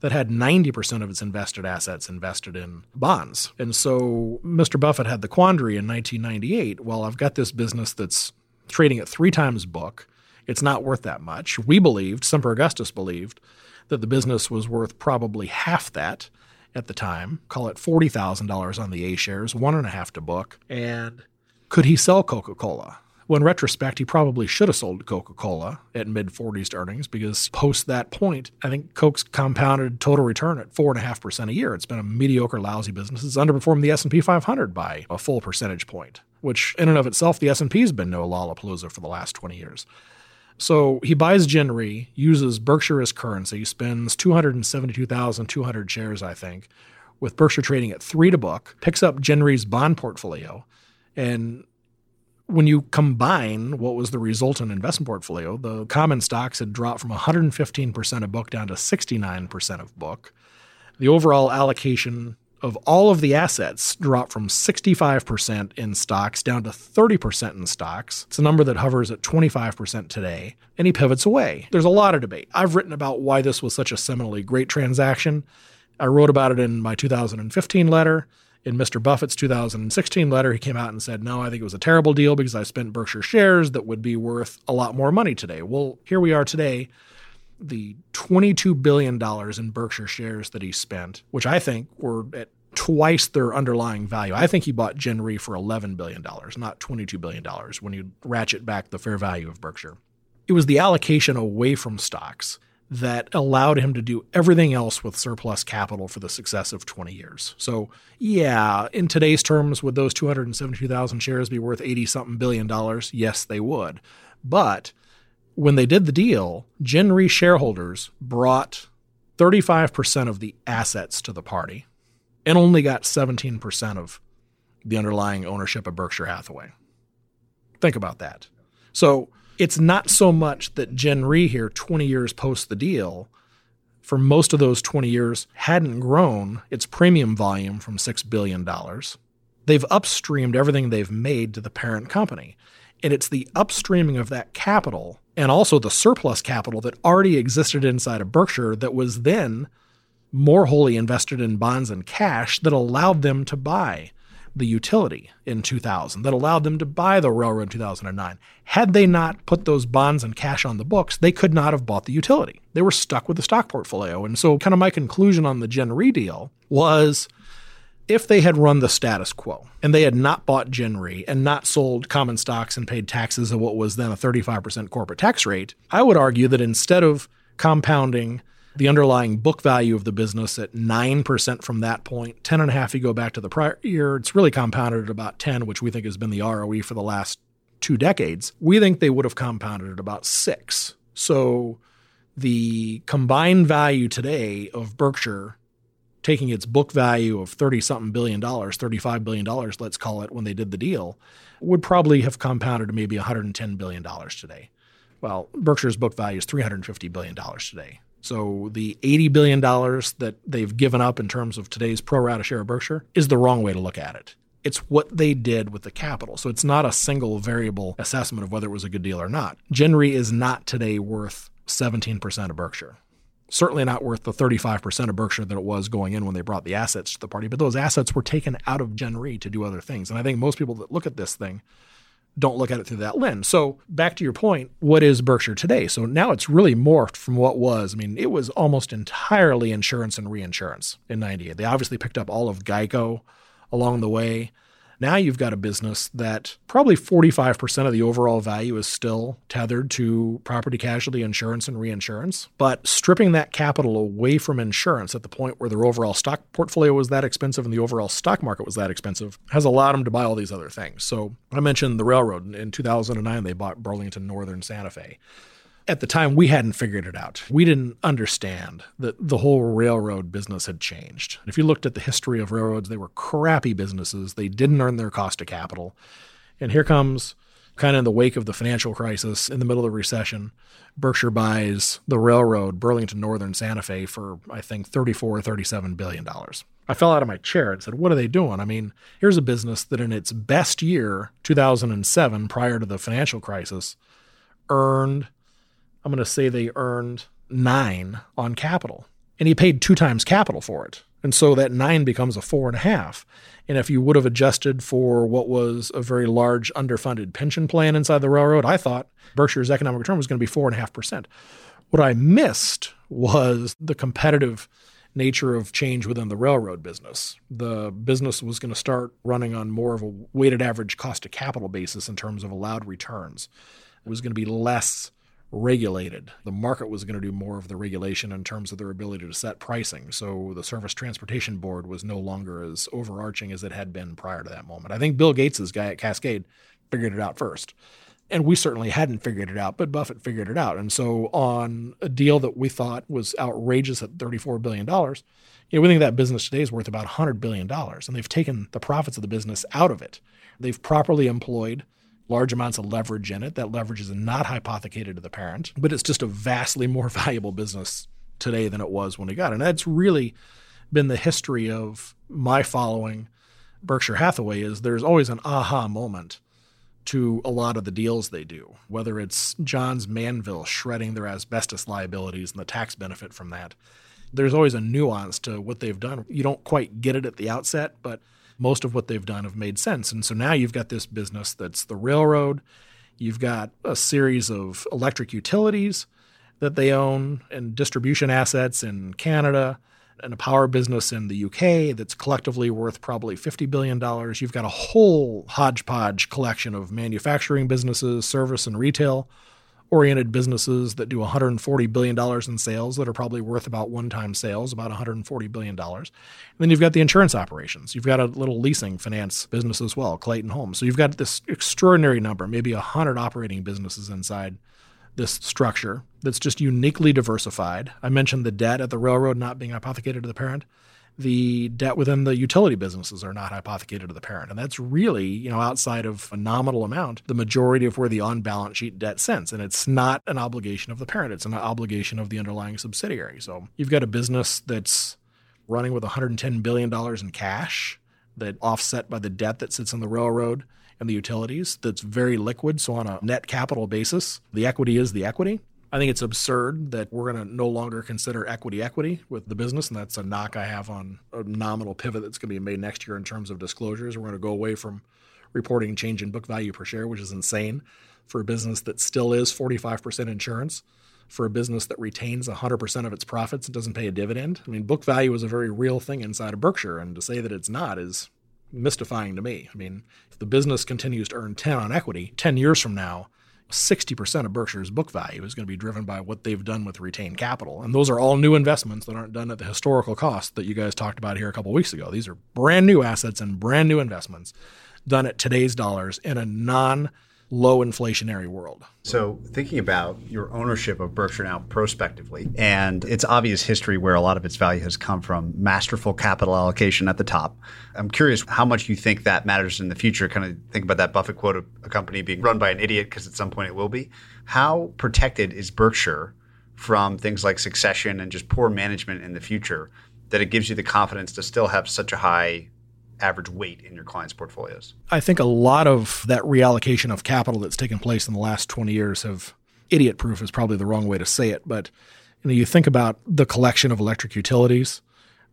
that had 90% of its invested assets invested in bonds. And so Mr. Buffett had the quandary in 1998 well, I've got this business that's trading at three times book. It's not worth that much. We believed, Semper Augustus believed, that the business was worth probably half that at the time. Call it $40,000 on the A shares, one and a half to book. And could he sell Coca Cola? Well, in retrospect, he probably should have sold Coca Cola at mid 40s earnings because post that point, I think Coke's compounded total return at 4.5% a year. It's been a mediocre, lousy business. It's underperformed the S&P 500 by a full percentage point, which in and of itself, the S&P has been no lollapalooza for the last 20 years. So he buys Re, uses Berkshire as currency, spends 272,200 shares, I think, with Berkshire trading at three to book, picks up Gen Re's bond portfolio, and when you combine what was the resultant investment portfolio, the common stocks had dropped from 115% of book down to 69% of book. The overall allocation of all of the assets dropped from 65% in stocks down to 30% in stocks. It's a number that hovers at 25% today, and he pivots away. There's a lot of debate. I've written about why this was such a seminally great transaction. I wrote about it in my 2015 letter in Mr. Buffett's 2016 letter, he came out and said, No, I think it was a terrible deal because I spent Berkshire shares that would be worth a lot more money today. Well, here we are today. The $22 billion in Berkshire shares that he spent, which I think were at twice their underlying value. I think he bought Gen Re for $11 billion, not $22 billion when you ratchet back the fair value of Berkshire. It was the allocation away from stocks that allowed him to do everything else with surplus capital for the success of 20 years. So, yeah, in today's terms, would those 272,000 shares be worth 80 something billion dollars? Yes, they would. But when they did the deal, Gen Re shareholders brought 35% of the assets to the party and only got 17% of the underlying ownership of Berkshire Hathaway. Think about that. So, it's not so much that Gen Re here, 20 years post the deal, for most of those 20 years, hadn't grown its premium volume from $6 billion. They've upstreamed everything they've made to the parent company. And it's the upstreaming of that capital and also the surplus capital that already existed inside of Berkshire that was then more wholly invested in bonds and cash that allowed them to buy the utility in 2000 that allowed them to buy the railroad in 2009. Had they not put those bonds and cash on the books, they could not have bought the utility. They were stuck with the stock portfolio. And so, kind of my conclusion on the Gen Re deal was if they had run the status quo and they had not bought Gen Re and not sold common stocks and paid taxes at what was then a 35% corporate tax rate, I would argue that instead of compounding the underlying book value of the business at 9% from that point, 10.5 you go back to the prior year. It's really compounded at about 10, which we think has been the ROE for the last two decades. We think they would have compounded at about 6. So the combined value today of Berkshire taking its book value of 30 something billion dollars, 35 billion dollars, let's call it when they did the deal, would probably have compounded to maybe 110 billion dollars today. Well, Berkshire's book value is 350 billion dollars today. So the $80 billion that they've given up in terms of today's pro rata share of Berkshire is the wrong way to look at it. It's what they did with the capital. So it's not a single variable assessment of whether it was a good deal or not. Gen Re is not today worth 17% of Berkshire. Certainly not worth the 35% of Berkshire that it was going in when they brought the assets to the party, but those assets were taken out of Gen Re to do other things. And I think most people that look at this thing don't look at it through that lens. So back to your point, what is Berkshire today? So now it's really morphed from what was. I mean, it was almost entirely insurance and reinsurance in 98. They obviously picked up all of Geico along the way. Now you've got a business that probably 45% of the overall value is still tethered to property casualty insurance and reinsurance. But stripping that capital away from insurance at the point where their overall stock portfolio was that expensive and the overall stock market was that expensive has allowed them to buy all these other things. So I mentioned the railroad. In 2009, they bought Burlington Northern Santa Fe at the time we hadn't figured it out. We didn't understand that the whole railroad business had changed. If you looked at the history of railroads, they were crappy businesses. They didn't earn their cost of capital. And here comes kind of in the wake of the financial crisis in the middle of the recession, Berkshire buys the railroad Burlington Northern Santa Fe for I think 34 or 37 billion dollars. I fell out of my chair and said, "What are they doing?" I mean, here's a business that in its best year, 2007, prior to the financial crisis, earned I'm going to say they earned nine on capital. And he paid two times capital for it. And so that nine becomes a four and a half. And if you would have adjusted for what was a very large underfunded pension plan inside the railroad, I thought Berkshire's economic return was going to be four and a half percent. What I missed was the competitive nature of change within the railroad business. The business was going to start running on more of a weighted average cost of capital basis in terms of allowed returns. It was going to be less regulated. The market was going to do more of the regulation in terms of their ability to set pricing. So the Surface Transportation Board was no longer as overarching as it had been prior to that moment. I think Bill Gates' guy at Cascade figured it out first. And we certainly hadn't figured it out, but Buffett figured it out. And so on a deal that we thought was outrageous at $34 billion, you know, we think that business today is worth about $100 billion. And they've taken the profits of the business out of it. They've properly employed large amounts of leverage in it. That leverage is not hypothecated to the parent, but it's just a vastly more (laughs) valuable business today than it was when we got it. And that's really been the history of my following Berkshire Hathaway is there's always an aha moment to a lot of the deals they do, whether it's Johns Manville shredding their asbestos liabilities and the tax benefit from that. There's always a nuance to what they've done. You don't quite get it at the outset, but most of what they've done have made sense. And so now you've got this business that's the railroad. You've got a series of electric utilities that they own and distribution assets in Canada and a power business in the UK that's collectively worth probably $50 billion. You've got a whole hodgepodge collection of manufacturing businesses, service, and retail oriented businesses that do $140 billion in sales that are probably worth about one time sales, about $140 billion. And then you've got the insurance operations. You've got a little leasing finance business as well, Clayton Homes. So you've got this extraordinary number, maybe 100 operating businesses inside this structure that's just uniquely diversified. I mentioned the debt at the railroad not being hypothecated to the parent the debt within the utility businesses are not hypothecated to the parent. And that's really, you know, outside of a nominal amount, the majority of where the on balance sheet debt sits. And it's not an obligation of the parent, it's an obligation of the underlying subsidiary. So you've got a business that's running with $110 billion in cash that offset by the debt that sits in the railroad and the utilities that's very liquid. So on a net capital basis, the equity is the equity. I think it's absurd that we're going to no longer consider equity equity with the business. And that's a knock I have on a nominal pivot that's going to be made next year in terms of disclosures. We're going to go away from reporting change in book value per share, which is insane for a business that still is 45% insurance, for a business that retains 100% of its profits and doesn't pay a dividend. I mean, book value is a very real thing inside of Berkshire. And to say that it's not is mystifying to me. I mean, if the business continues to earn 10 on equity, 10 years from now, 60% of Berkshire's book value is going to be driven by what they've done with retained capital. And those are all new investments that aren't done at the historical cost that you guys talked about here a couple weeks ago. These are brand new assets and brand new investments done at today's dollars in a non low inflationary world. So, thinking about your ownership of Berkshire now prospectively, and its obvious history where a lot of its value has come from masterful capital allocation at the top, I'm curious how much you think that matters in the future. Kind of think about that Buffett quote of a company being run by an idiot because at some point it will be. How protected is Berkshire from things like succession and just poor management in the future that it gives you the confidence to still have such a high average weight in your clients' portfolios? I think a lot of that reallocation of capital that's taken place in the last 20 years have idiot proof is probably the wrong way to say it, but you know, you think about the collection of electric utilities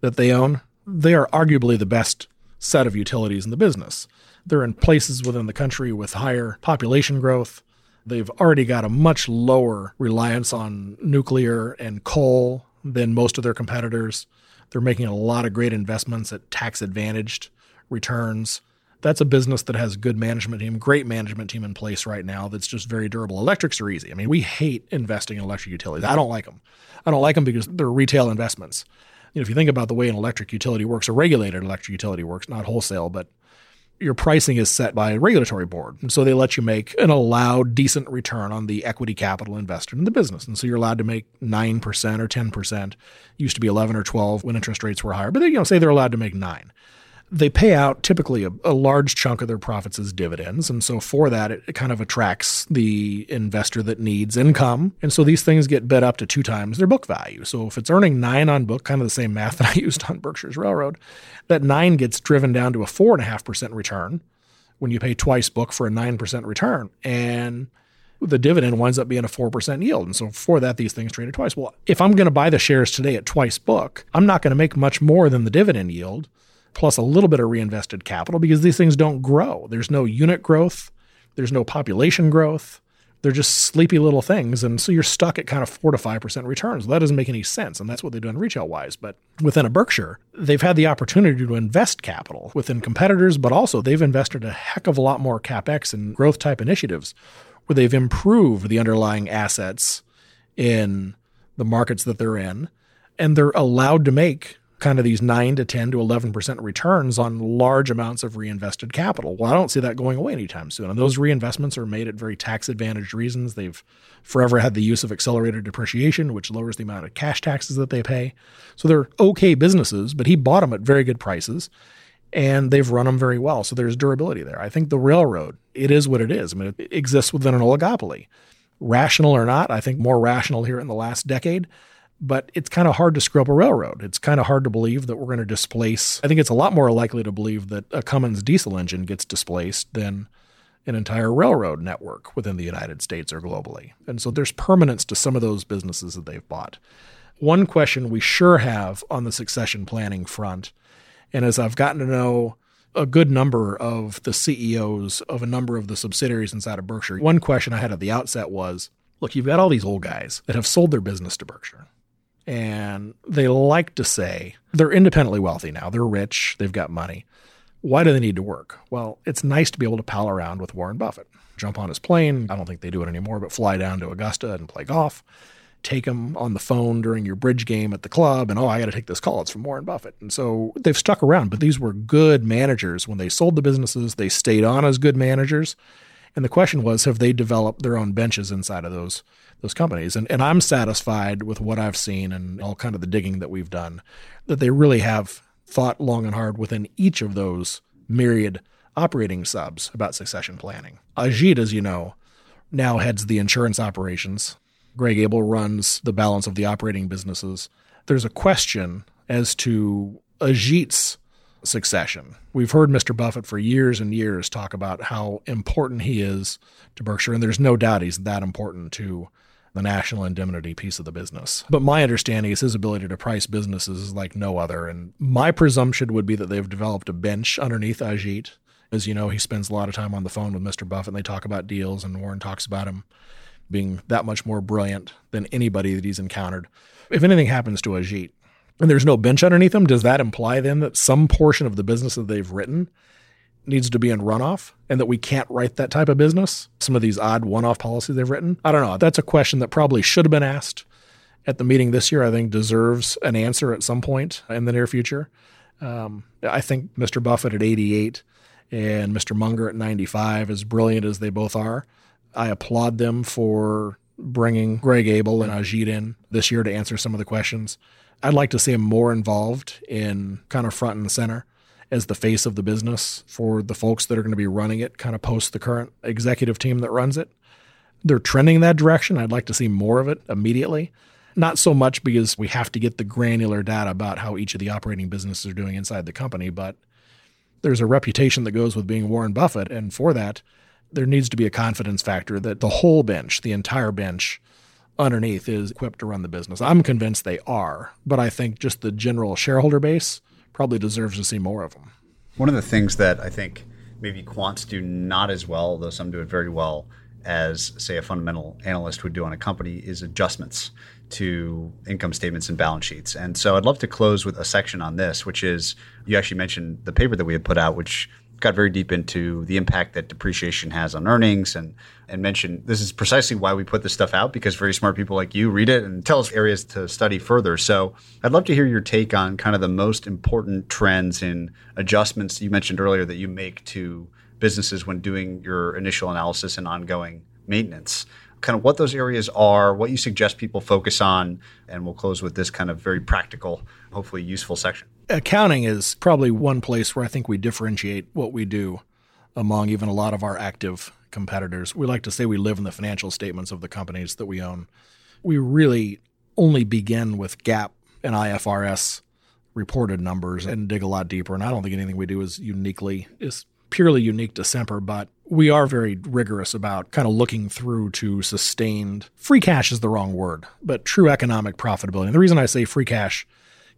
that they own, they are arguably the best set of utilities in the business. They're in places within the country with higher population growth. They've already got a much lower reliance on nuclear and coal than most of their competitors. They're making a lot of great investments at tax advantaged returns. That's a business that has good management team, great management team in place right now that's just very durable. Electrics are easy. I mean, we hate investing in electric utilities. I don't like them. I don't like them because they're retail investments. You know, if you think about the way an electric utility works, a regulated electric utility works, not wholesale, but your pricing is set by a regulatory board. And so they let you make an allowed decent return on the equity capital invested in the business. And so you're allowed to make 9% or 10%. Used to be 11 or 12 when interest rates were higher, but they, you know, say they're allowed to make 9 they pay out typically a, a, large chunk of their profits as dividends. And so for that, it, it, kind of attracts the investor that needs income. And so these things get bid up to two times their book value. So if it's earning nine on book, kind of the same math (laughs) that I used on Berkshire's Railroad, that nine gets driven down to a four and a half percent return when you pay twice book for a 9% return. And the dividend winds up being a 4% yield. And so for that, these things traded twice. Well, if I'm going to buy the shares today at twice book, I'm not going to make much more than the dividend yield plus a little bit of reinvested capital because these things don't grow. There's no unit growth, there's no population growth. They're just sleepy little things. And so you're stuck at kind of four to 5% returns. That doesn't make any sense. And that's what they've done retail wise. But within a Berkshire, they've had the opportunity to invest capital within competitors, but also they've invested a heck of a lot more capex and growth type initiatives where they've improved the underlying assets in the markets that they're in. And they're allowed to make kind of these 9 to 10 to 11% returns on large amounts of reinvested capital. Well, I don't see that going away anytime soon. And those reinvestments are made at very tax advantaged reasons. They've forever had the use of accelerated depreciation, which lowers the amount of cash taxes that they pay. So they're okay businesses, but he bought them at very good prices and they've run them very well. So there's durability there. I think the railroad, it is what it is. I mean, it exists within an oligopoly. Rational or not, I think more rational here in the last decade but it's kind of hard to screw up a railroad. It's kind of hard to believe that we're going to displace. I think it's a lot more likely to believe that a Cummins diesel engine gets displaced than an entire railroad network within the United States or globally. And so there's permanence to some of those businesses that they've bought. One question we sure have on the succession planning front, and as I've gotten to know a good number of the CEOs of a number of the subsidiaries inside of Berkshire, one question I had at the outset was look, you've got all these old guys that have sold their business to Berkshire and they like to say they're independently wealthy now. They're rich, they've got money. Why do they need to work? Well, it's nice to be able to pal around with Warren Buffett. Jump on his plane. I don't think they do it anymore, but fly down to Augusta and play golf. Take him on the phone during your bridge game at the club, and oh, I got to take this call. It's from Warren Buffett. And so they've stuck around, but these were good managers. When they sold the businesses, they stayed on as good managers. And the question was, have they developed their own benches inside of those those companies. And, and I'm satisfied with what I've seen and all kind of the digging that we've done, that they really have thought long and hard within each of those myriad operating subs about succession planning. Ajit, as you know, now heads the insurance operations. Greg Abel runs the balance of the operating businesses. There's a question as to Ajit's succession. We've heard Mr. Buffett for years and years talk about how important he is to Berkshire, and there's no doubt he's that important to the national indemnity piece of the business. But my understanding is his ability to price businesses is like no other. And my presumption would be that they've developed a bench underneath Ajit. As you know, he spends a lot of time on the phone with Mr. Buffett and they talk about deals, and Warren talks about him being that much more brilliant than anybody that he's encountered. If anything happens to Ajit and there's no bench underneath him, does that imply then that some portion of the business that they've written needs to be in runoff and that we can't write that type of business? Some of these odd one off policies they've written? I don't know. That's a question that probably should have been asked at the meeting this year. I think deserves an answer at some point in the near future. Um, I think Mr. Buffett at 88 and Mr. Munger at 95, as brilliant as they both are, I applaud them for bringing Greg Abel and Ajit in this year to answer some of the questions. I'd like to see him more involved in kind of front and center as the face of the business for the folks that are going to be running it, kind of post the current executive team that runs it. They're trending that direction. I'd like to see more of it immediately. Not so much because we have to get the granular data about how each of the operating businesses are doing inside the company, but there's a reputation that goes with being Warren Buffett. And for that, there needs to be a confidence factor that the whole bench, the entire bench underneath, is equipped to run the business. I'm convinced they are, but I think just the general shareholder base probably deserves to see more of them. One of the things that I think maybe quants do not as well, though some do it very well, as say a fundamental analyst would do on a company, is adjustments to income statements and balance sheets. And so I'd love to close with a section on this, which is you actually mentioned the paper that we had put out, which got very deep into the impact that depreciation has on earnings and and mentioned this is precisely why we put this stuff out because very smart people like you read it and tell us areas to study further. So I'd love to hear your take on kind of the most important trends in adjustments you mentioned earlier that you make to businesses when doing your initial analysis and ongoing maintenance. Kind of what those areas are, what you suggest people focus on, and we'll close with this kind of very practical, hopefully useful section. Accounting is probably one place where I think we differentiate what we do among even a lot of our active competitors. We like to say we live in the financial statements of the companies that we own. We really only begin with GAAP and IFRS reported numbers and dig a lot deeper. And I don't think anything we do is uniquely is purely unique to Semper, but we are very rigorous about kind of looking through to sustained free cash is the wrong word, but true economic profitability. And the reason I say free cash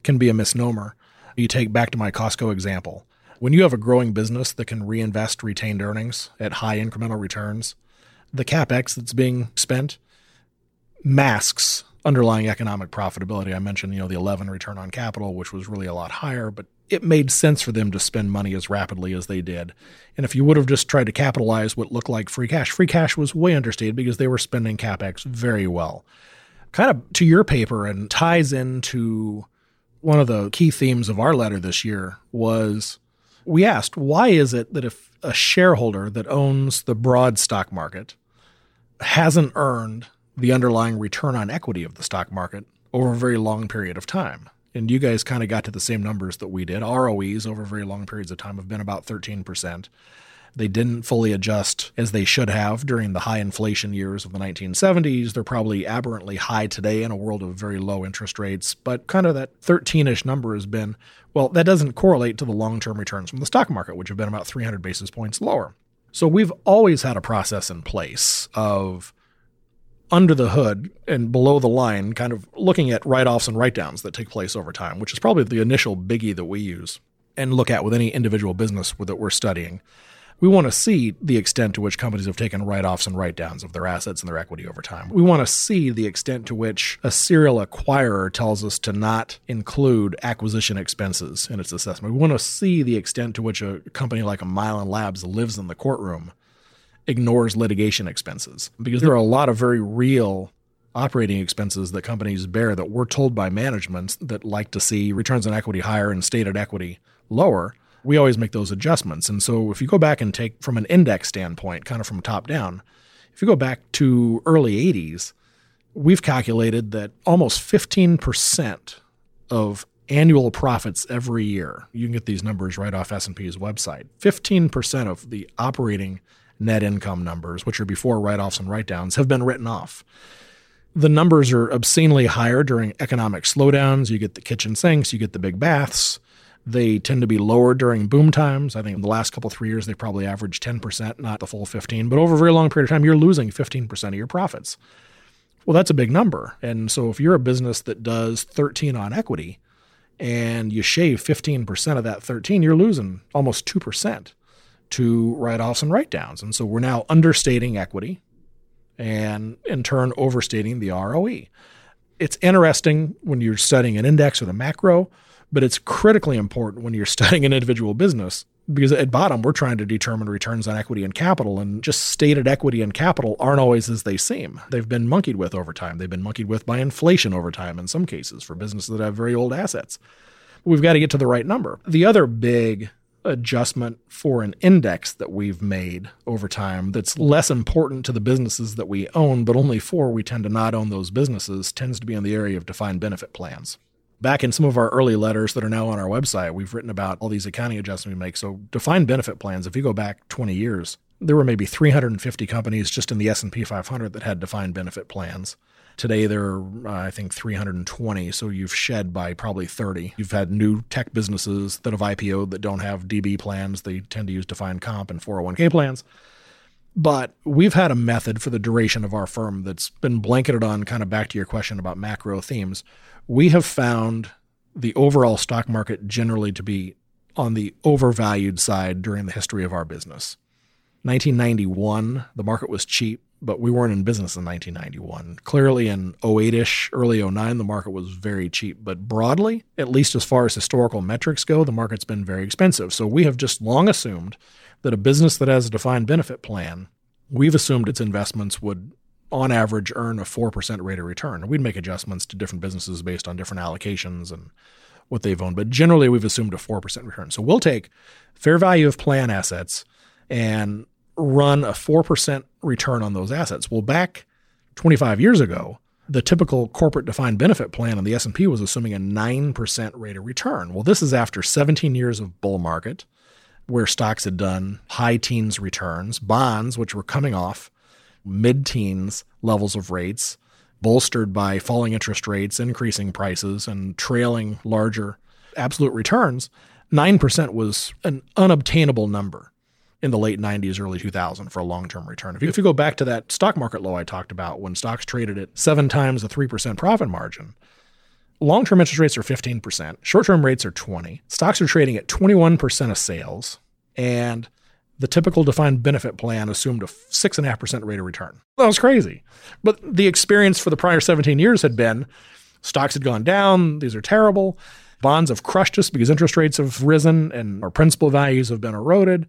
can be a misnomer, you take back to my Costco example. When you have a growing business that can reinvest retained earnings at high incremental returns, the capex that's being spent masks underlying economic profitability. I mentioned, you know, the 11 return on capital, which was really a lot higher, but it made sense for them to spend money as rapidly as they did. And if you would have just tried to capitalize what looked like free cash, free cash was way understated because they were spending capex very well. Kind of to your paper and ties into one of the key themes of our letter this year was we asked, why is it that if a shareholder that owns the broad stock market hasn't earned the underlying return on equity of the stock market over a very long period of time? And you guys kind of got to the same numbers that we did. ROEs over very long periods of time have been about 13%. They didn't fully adjust as they should have during the high inflation years of the 1970s. They're probably aberrantly high today in a world of very low interest rates, but kind of that 13 ish number has been, well, that doesn't correlate to the long term returns from the stock market, which have been about 300 basis points lower. So we've always had a process in place of under the hood and below the line, kind of looking at write offs and write downs that take place over time, which is probably the initial biggie that we use and look at with any individual business that we're studying we want to see the extent to which companies have taken write offs and write downs of their assets and their equity over time. We want to see the extent to which a serial acquirer tells us to not include acquisition expenses in its assessment. We want to see the extent to which a company like a Mylan Labs lives in the courtroom ignores litigation expenses because there are a lot of very real operating expenses that companies bear that we're told by managements that like to see returns on equity higher and stated equity lower we always make those adjustments. And so if you go back and take from an index standpoint, kind of from top down, if you go back to early 80s, we've calculated that almost 15% of annual profits every year, you can get these numbers right off S&P's website. 15% of the operating net income numbers, which are before write-offs and write-downs, have been written off. The numbers are obscenely higher during economic slowdowns. You get the kitchen sinks, you get the big baths. They tend to be lower during boom times. I think in the last couple three years they probably averaged 10%, not the full 15, but over a very long period of time you're losing 15% of your profits. Well, that's a big number. And so if you're a business that does 13 on equity and you shave 15% of that 13, you're losing almost 2% to write-offs and write-downs. And so we're now understating equity and in turn overstating the ROE. It's interesting when you're studying an index or the macro but it's critically important when you're (laughs) studying an individual business because at bottom we're trying to determine returns on equity and capital and just stated equity and capital aren't always as they seem. They've been monkeyed with over time. They've been monkeyed with by inflation over time in some cases for businesses that have very old assets. But we've got to get to the right number. The other big adjustment for an index that we've made over time that's less important to the businesses that we own but only for we tend to not own those businesses tends to be in the area of defined benefit plans back in some of our early letters that are now on our website, we've written about all these accounting adjustments we make. So defined benefit plans, if you go back 20 years, there were maybe 350 companies just in the S&P 500 that had defined benefit plans. Today there are uh, I think 320, so you've shed by probably 30. You've had new tech businesses that have IPO'd that don't have DB plans. They tend to use defined comp and 401k plans. But we've had a method for the duration of our firm that's been blanketed on kind of back to your question about macro themes we have found the overall stock market generally to be on the overvalued side during the history of our business. 1991, the market was cheap. but we weren't in business in 1991. Clearly, in 08 ish, early 09, the market was very cheap. But broadly, at least as far as historical metrics go, the market's been very expensive. So we have just long assumed that a business that has a defined benefit plan, we've assumed its investments would, on average, earn a 4% rate of return. We'd make adjustments to different businesses based on different allocations and what they've owned. But generally, we've assumed a 4% return. So we'll take fair value of plan assets and run a 4% return on those assets. Well, back 25 years ago, the typical corporate defined benefit plan on the S&P was assuming a 9% rate of return. Well, this is after 17 years of bull market where stocks had done high teens returns, bonds which were coming off mid-teens levels of rates, bolstered by falling interest rates, increasing prices and trailing larger absolute returns. 9% was an unobtainable number in the late 90s, early 2000 for a long term return. If you, if you go back to that stock market low I talked about when stocks traded at seven times the 3% profit margin, long term interest rates are 15%, short term rates are 20. Stocks are trading at 21% of sales, and the typical defined benefit plan assumed a 6.5% rate of return. That was crazy. But the experience for the prior 17 years had been stocks had gone down, these are terrible. Bonds have crushed us because interest rates have risen and our principal values have been eroded.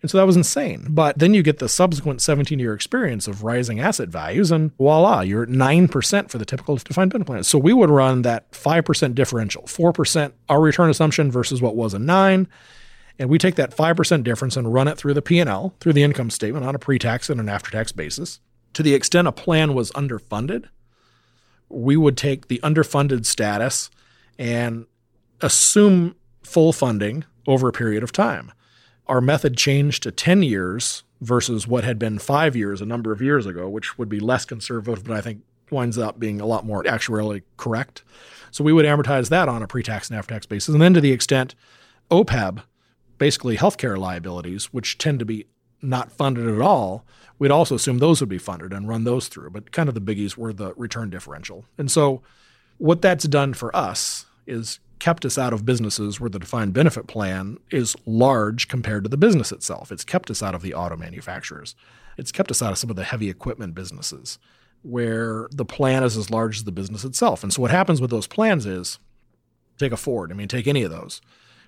And so that was insane. But then you get the subsequent 17 year experience of rising asset values, and voila, you're at 9% for the typical defined benefit plan. So we would run that 5% differential, 4% our return assumption versus what was a 9 and we take that 5% difference and run it through the P&L, through the income statement on a pre-tax and an after-tax basis. To the extent a plan was underfunded, we would take the underfunded status and assume full funding over a period of time our method changed to 10 years versus what had been five years a number of years ago, which would be less conservative, but I think winds up being a lot more actuarially correct. So we would amortize that on a pre-tax and after-tax basis. And then to the extent OPEB, basically healthcare liabilities, which tend to be not funded at all, we'd also assume those would be funded and run those through. But kind of the biggies were the return differential. And so what that's done for us is kept us out of businesses where the defined benefit plan is large compared to the business itself. It's kept us out of the auto manufacturers. It's kept us out of some of the heavy equipment businesses where the plan is as large as the business itself. And so what happens with those plans is take a Ford, I mean, take any of those.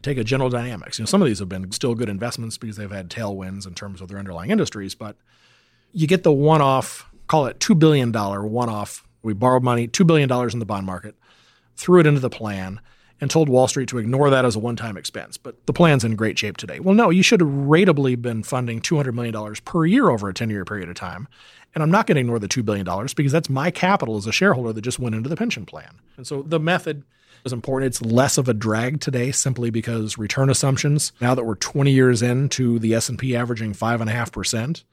Take a General Dynamics. You know, some of these have been still good investments because they've had tailwinds in terms of their underlying industries, but you get the one-off, call it $2 billion one-off. We borrowed money, $2 billion in the bond market, threw it into the plan and told Wall Street to ignore that as a one time expense. But the plan's in great shape today. Well, no, you should have ratably been funding $200 million per year over a 10 year period of time. And I'm not going to ignore the $2 billion because that's my capital as a shareholder that just went into the pension plan. And so the method is important. It's less of a drag today simply because return assumptions, now that we're 20 years into the S&P averaging 5.5%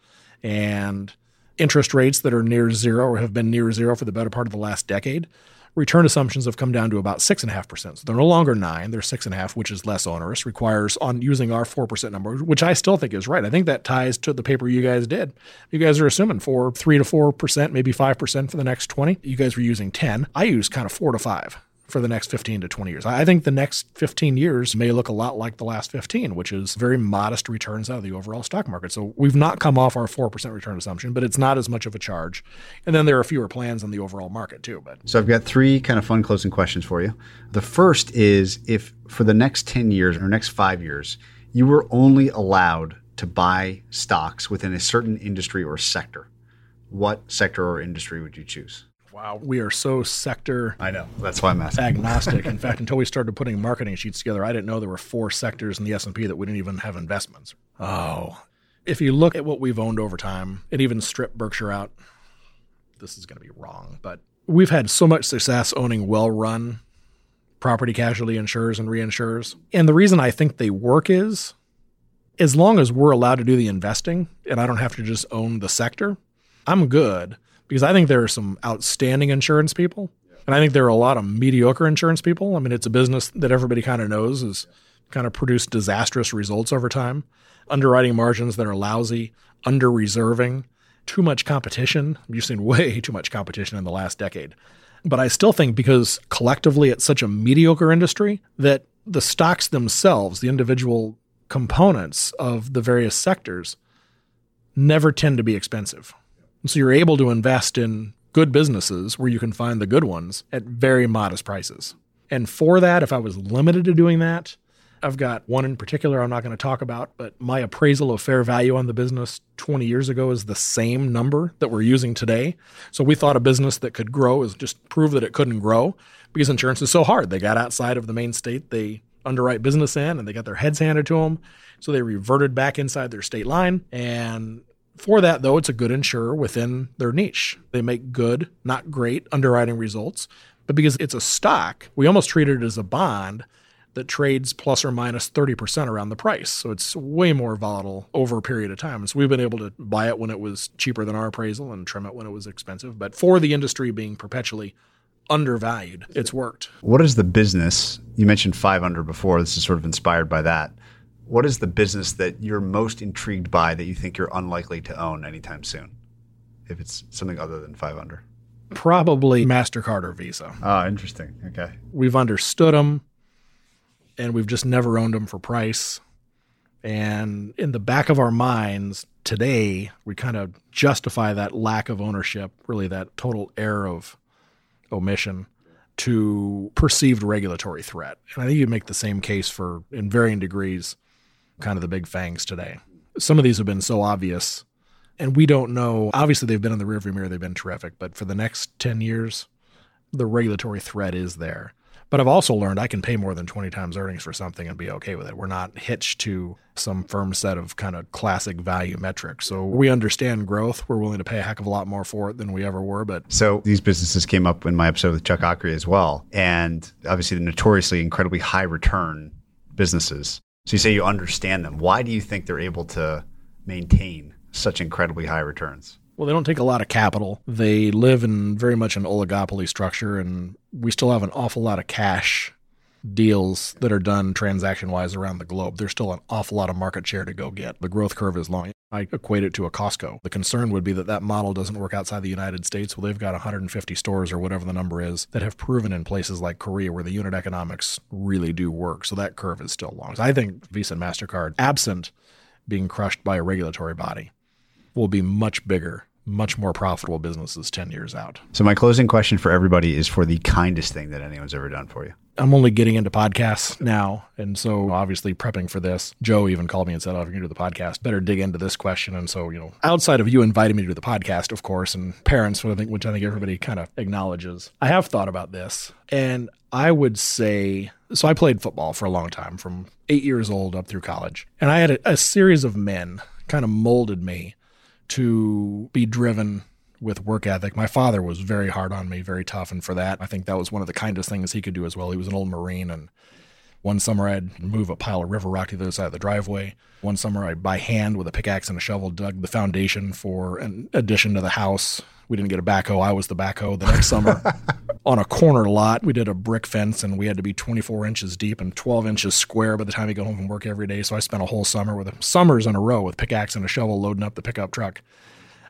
and interest rates that are near zero or have been near zero for the better part of the last decade, return assumptions have come down to about 6.5%. So they're no longer 9 they're 6.5 which is less onerous, requires on using our 4% number, which I still think is right. I think that ties to the paper you guys did. You guys are assuming for 3 to 4%, maybe 5% for the next 20. You guys were using 10. I use kind of 4 to 5 for the next 15 to 20 years. I think the next 15 years may look a lot like the last 15, which is very modest returns out of the overall stock market. So we've not come off our 4% return assumption, but it's not as much of a charge. And then there are fewer plans on the overall market too. But So I've got three kind of fun closing questions for you. The first is if for the next 10 years or next 5 years, you were only allowed to buy stocks within a certain industry or sector, what sector or industry would you choose? Wow, we are so sector. I know. That's why I'm asking. Agnostic. In (laughs) fact, until we started putting marketing sheets together, I didn't know there were four sectors in the S and P that we didn't even have investments. Oh, if you look at what we've owned over time, and even strip Berkshire out, this is going to be wrong, but we've had so much success owning well-run property casualty insurers and reinsurers. And the reason I think they work is as long as we're allowed to do the investing and I don't have to just own the sector, I'm good because I think there are some outstanding insurance people. And I think there are a lot of mediocre insurance people. I mean, it's a business that everybody kind of knows has kind of produced disastrous results over time. Underwriting margins that are lousy, under reserving, too much competition. You've seen way (laughs) too much competition in the last decade. But I still think because collectively it's such a mediocre industry that the stocks themselves, the individual components of the various sectors, never tend to be expensive so you're able to invest in good businesses where you can find the good ones at very modest prices. And for that, if I was limited to doing that, I've got one in particular I'm not going to talk about, but my appraisal of fair value on the business 20 years ago is the same number that we're using today. So we thought a business that could grow is just prove that it couldn't grow because insurance is so hard. They got outside of the main state they underwrite business in and they got their heads handed to them. So they reverted back inside their state line. And for that, though, it's a good insurer within their niche. They make good, not great underwriting results. But because it's a stock, we almost treat it as a bond that trades plus or minus 30% around the price. So it's way more volatile over a period of time. So we've been able to buy it when it was cheaper than our appraisal and trim it when it was expensive. But for the industry being perpetually undervalued, it's worked. What is the business? You mentioned five under before. This is sort of inspired by that. What is the business that you're most intrigued by that you think you're unlikely to own anytime soon? If it's something other than five under. Probably MasterCard or Visa. Ah, interesting. Okay. We've understood them and we've just never owned them for price. And in the back of our minds today, we kind of justify that lack of ownership, really that total error of omission to perceived regulatory threat. And I think you make the same case for, in varying degrees, kind of the big FAANGs today. Some of these have been so obvious, and we don't know. Obviously, they've been in the rearview mirror, they've been terrific, but for the next 10 years, the regulatory threat is there. But I've also learned I can pay more than 20 times earnings for something and be okay with it. We're not hitched to some firm set of kind of classic value metrics. So we understand growth. We're willing to pay a heck of a lot more for it than we ever were. But so these businesses came up in my episode with Chuck Akre as well. And obviously, the notoriously incredibly high return businesses. So you say you understand them. Why do you think they're able to maintain such incredibly high returns? Well, they don't take a lot of capital. They live in very much an oligopoly structure, and we still have an awful lot of cash deals that are done transaction wise around the globe. There's still an awful lot of market share to go get. The growth curve is long. I equate it to a Costco. The concern would be that that model doesn't work outside the United States. Well, they've got 150 stores or whatever the number is that have proven in places like Korea where the unit economics really do work. So that curve is still long. So I think Visa and MasterCard, absent being crushed by a regulatory body, will be much bigger much more profitable businesses 10 years out. So, my closing question for everybody is for the kindest thing that anyone's ever done for you. I'm only getting into podcasts now. And so, obviously, prepping for this, Joe even called me and said, Oh, if you're going to do the podcast, better dig into this question. And so, you know, outside of you inviting me to do the podcast, of course, and parents, which I think, which I think everybody kind of acknowledges, I have thought about this. And I would say, so I played football for a long time, from eight years old up through college. And I had a, a series of men kind of molded me to be driven with work ethic. My father was very hard on me, very tough, and for that, I think that was one of the kindest things he could do as well. He was an old Marine, and one summer I'd move a pile of river rock to the other side of the driveway. One summer I, by hand with a pickaxe and a shovel, dug the foundation for an addition to the house. We didn't get a backhoe. I was the backhoe. The next summer, (laughs) on a corner lot, we did a brick fence, and we had to be 24 inches deep and 12 inches square by the time you go home from work every day. So I spent a whole summer with summers in a row with pickaxe and a shovel loading up the pickup truck.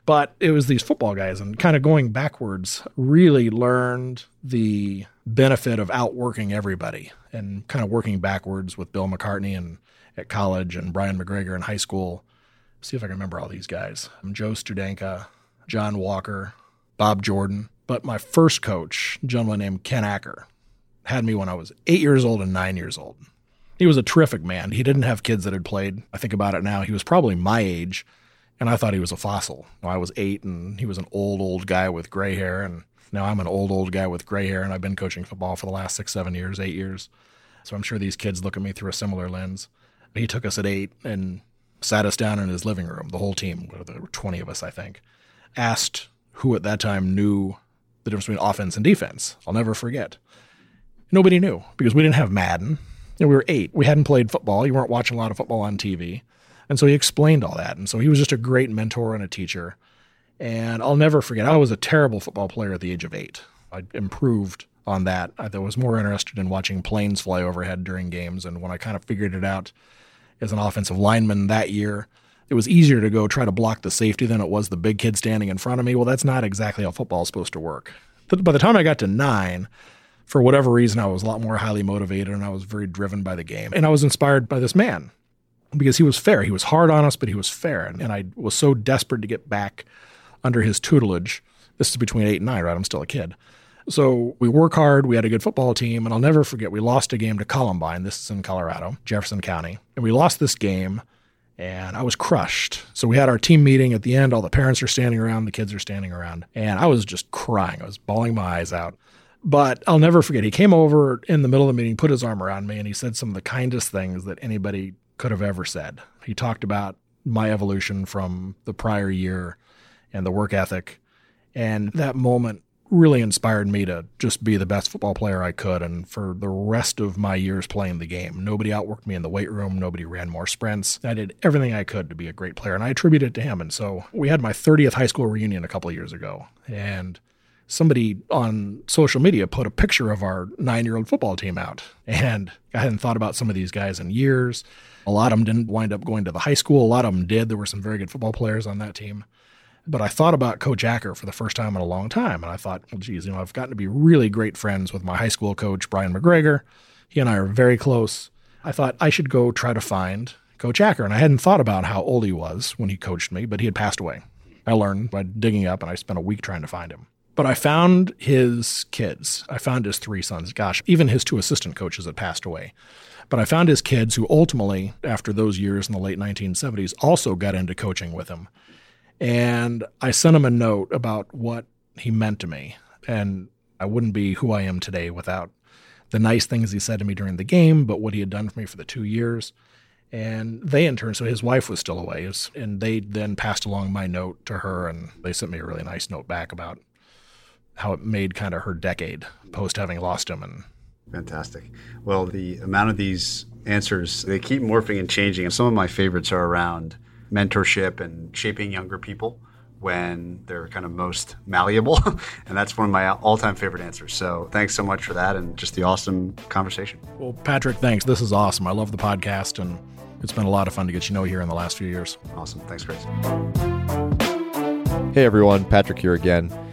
But it was these football guys, and kind of going backwards, really learned the benefit of outworking everybody and kind of working backwards with Bill McCartney and at college and Brian McGregor in high school. See if I can remember all these guys. I'm Joe Studenka, John Walker, Bob Jordan. But my first coach, gentleman named Ken Acker, had me when I was eight years old and nine years old. He was a terrific man. He didn't have kids that had played. I think about it now. He was probably my age and I thought he was a fossil. I was eight, and he was an old, old guy with gray hair, and now I'm an old, old guy with gray hair, and I've been coaching football for the last six, seven years, eight years. So I'm sure these kids look at me through a similar lens. He took us at eight and sat us down in his living room, the whole team, there were 20 of us, I think, asked who at that time knew the difference between offense and defense. I'll never forget. Nobody knew because we didn't have Madden. You know, we were eight. We hadn't played football. You weren't watching a lot of football on TV. And so he explained all that. And so he was just a great mentor and a teacher. And I'll never forget, I was a terrible football player at the age of eight. I improved on that. I was more interested in watching planes fly overhead during games. And when I kind of figured it out as an offensive lineman that year, it was easier to go try to block the safety than it was the big kid standing in front of me. Well, that's not exactly how football is supposed to work. But by the time I got to nine, for whatever reason, I was a lot more highly motivated and I was very driven by the game. And I was inspired by this man because he was fair. He was hard on us, but he was fair. And, and I was so desperate to get back under his tutelage. This is between eight and nine, right? I'm still a kid. So we work hard. We had a good football team, and I'll never forget. We lost a game to Columbine. This is in Colorado, Jefferson County, and we lost this game, and I was crushed. So we had our team meeting at the end. All the parents are standing around, the kids are standing around, and I was just crying. I was bawling my eyes out. But I'll never forget. He came over in the middle of the meeting, put his arm around me, and he said some of the kindest things that anybody could have ever said. He talked about my evolution from the prior year and the work ethic. And that moment really inspired me to just be the best football player I could. And for the rest of my years playing the game, nobody outworked me in the weight room. Nobody ran more sprints. I did everything I could to be a great player, and I attribute it to him. And so we had my 30th high school reunion a couple years ago, and somebody on social media put a picture of our nine year old football team out. And I hadn't thought about some of these guys in years. A lot of them didn't wind up going to the high school. A lot of them did. There were some very good football players on that team. But I thought about Coach Acker for the first time in a long time. And I thought, well, geez, you know, I've gotten to be really great friends with my high school coach, Brian McGregor. He and I are very close. I thought I should go try to find Coach Acker. And I hadn't thought about how old he was when he coached me, but he had passed away. I learned by digging up, and I spent a week trying to find him. But I found his kids. I found his three sons. Gosh, even his two assistant coaches had passed away. But I found his kids who ultimately, after those years in the late 1970s, also got into coaching with him. And I sent him a note about what he meant to me. And I wouldn't be who I am today without the nice things he said to me during the game, but what he had done for me for the two years. And they, in turn, so his wife was still away, and they then passed along my note to her, and they sent me a really nice note back about how it made kind of her decade post having lost him. And fantastic. Well, the amount of these answers they keep morphing and changing, and some of my favorites are around mentorship and shaping younger people when they're kind of most malleable. (laughs) and that's one of my all time favorite answers. So thanks so much for that and just the awesome conversation. Well, Patrick, thanks. This is awesome. I love the podcast and it's been a lot of fun to get you know here in the last few years. Awesome. Thanks, Chris. Hey everyone, Patrick here again.